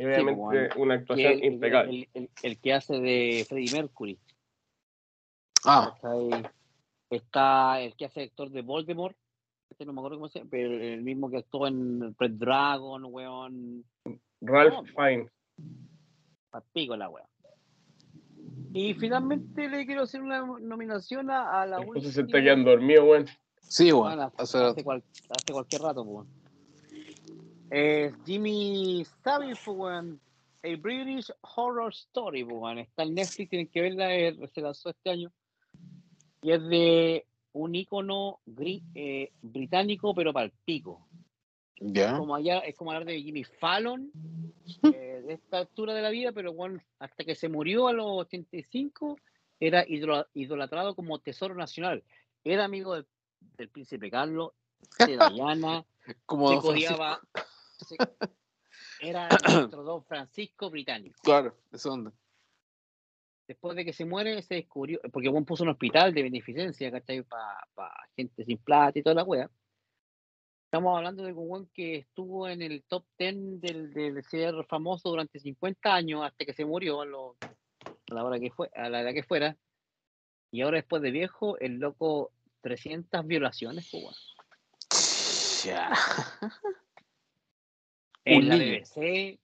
Y pues, obviamente bueno. una actuación el, impecable. el- el- el que hace de Freddie Mercury. Ah, ¿cachai? Está el que hace actor de Voldemort, este no me acuerdo cómo se llama, pero el mismo que actuó en Red Dragon, weón, Ralph papico la weón. Y finalmente le quiero hacer una nominación a, a la Entonces se está quedando dormido, weón. sí, weón. hace, Hace rato. hace cual- hace cualquier rato, pues. weón. Es Jimmy Savile, weón. A British Horror Story, weón. Está en Netflix, tienen que verla, eh, se lanzó este año. Y es de un ícono gri- eh, británico, pero para el pico. Ya. Como allá, es como hablar de Jimmy Fallon, eh, de esta altura de la vida, pero bueno, hasta que se murió a los 85, era idolatrado como tesoro nacional. Era amigo del, del príncipe Carlos, de Diana, Como se codiaba. Se- era nuestro don Francisco británico. Claro, eso onda. Después de que se muere, se descubrió, porque Juan puso un hospital de beneficencia, ¿cachai? Para gente sin plata y toda la wea. Estamos hablando de un weón que estuvo en el top 10 del, del ser famoso durante 50 años hasta que se murió a, lo- a la hora que fue, a la edad que fuera. Y ahora después de viejo, el loco 300 violaciones, pues. Ya. En la. BBC,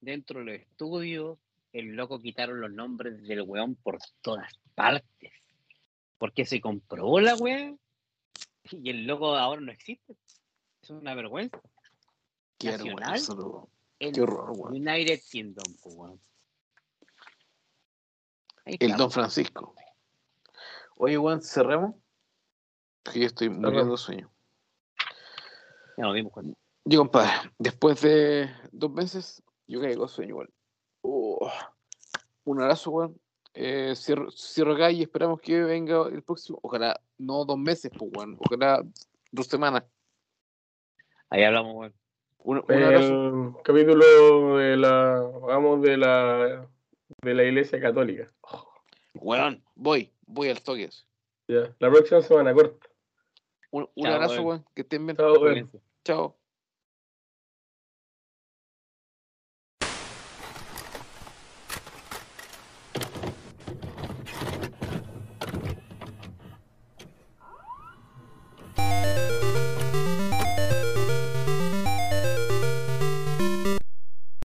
dentro de los estudios, el loco quitaron los nombres del weón por todas partes. Porque se comprobó la weá y el loco ahora no existe. Es una vergüenza. Qué Nacional. vergüenza, Qué horror, weón. United Kingdom, weón. El Don Francisco. Oye, weón, cerremos. Que yo estoy muriendo de sueño. Ya nos dimos cuenta. Yo, compadre, después de dos meses, yo caigo con sueño, igual. un abrazo, weón. Eh, cierro, cierro acá y esperamos que venga el próximo. Ojalá, no dos meses, pues, weón. Ojalá dos semanas. Ahí hablamos, weón. Un, un abrazo. El capítulo de la, vamos, de la, de la iglesia católica. Weón, voy, voy al toque. Ya. La próxima semana, corta. Un, un Chao, abrazo, weón. weón. Que estén bien. Chao, weón. Chao.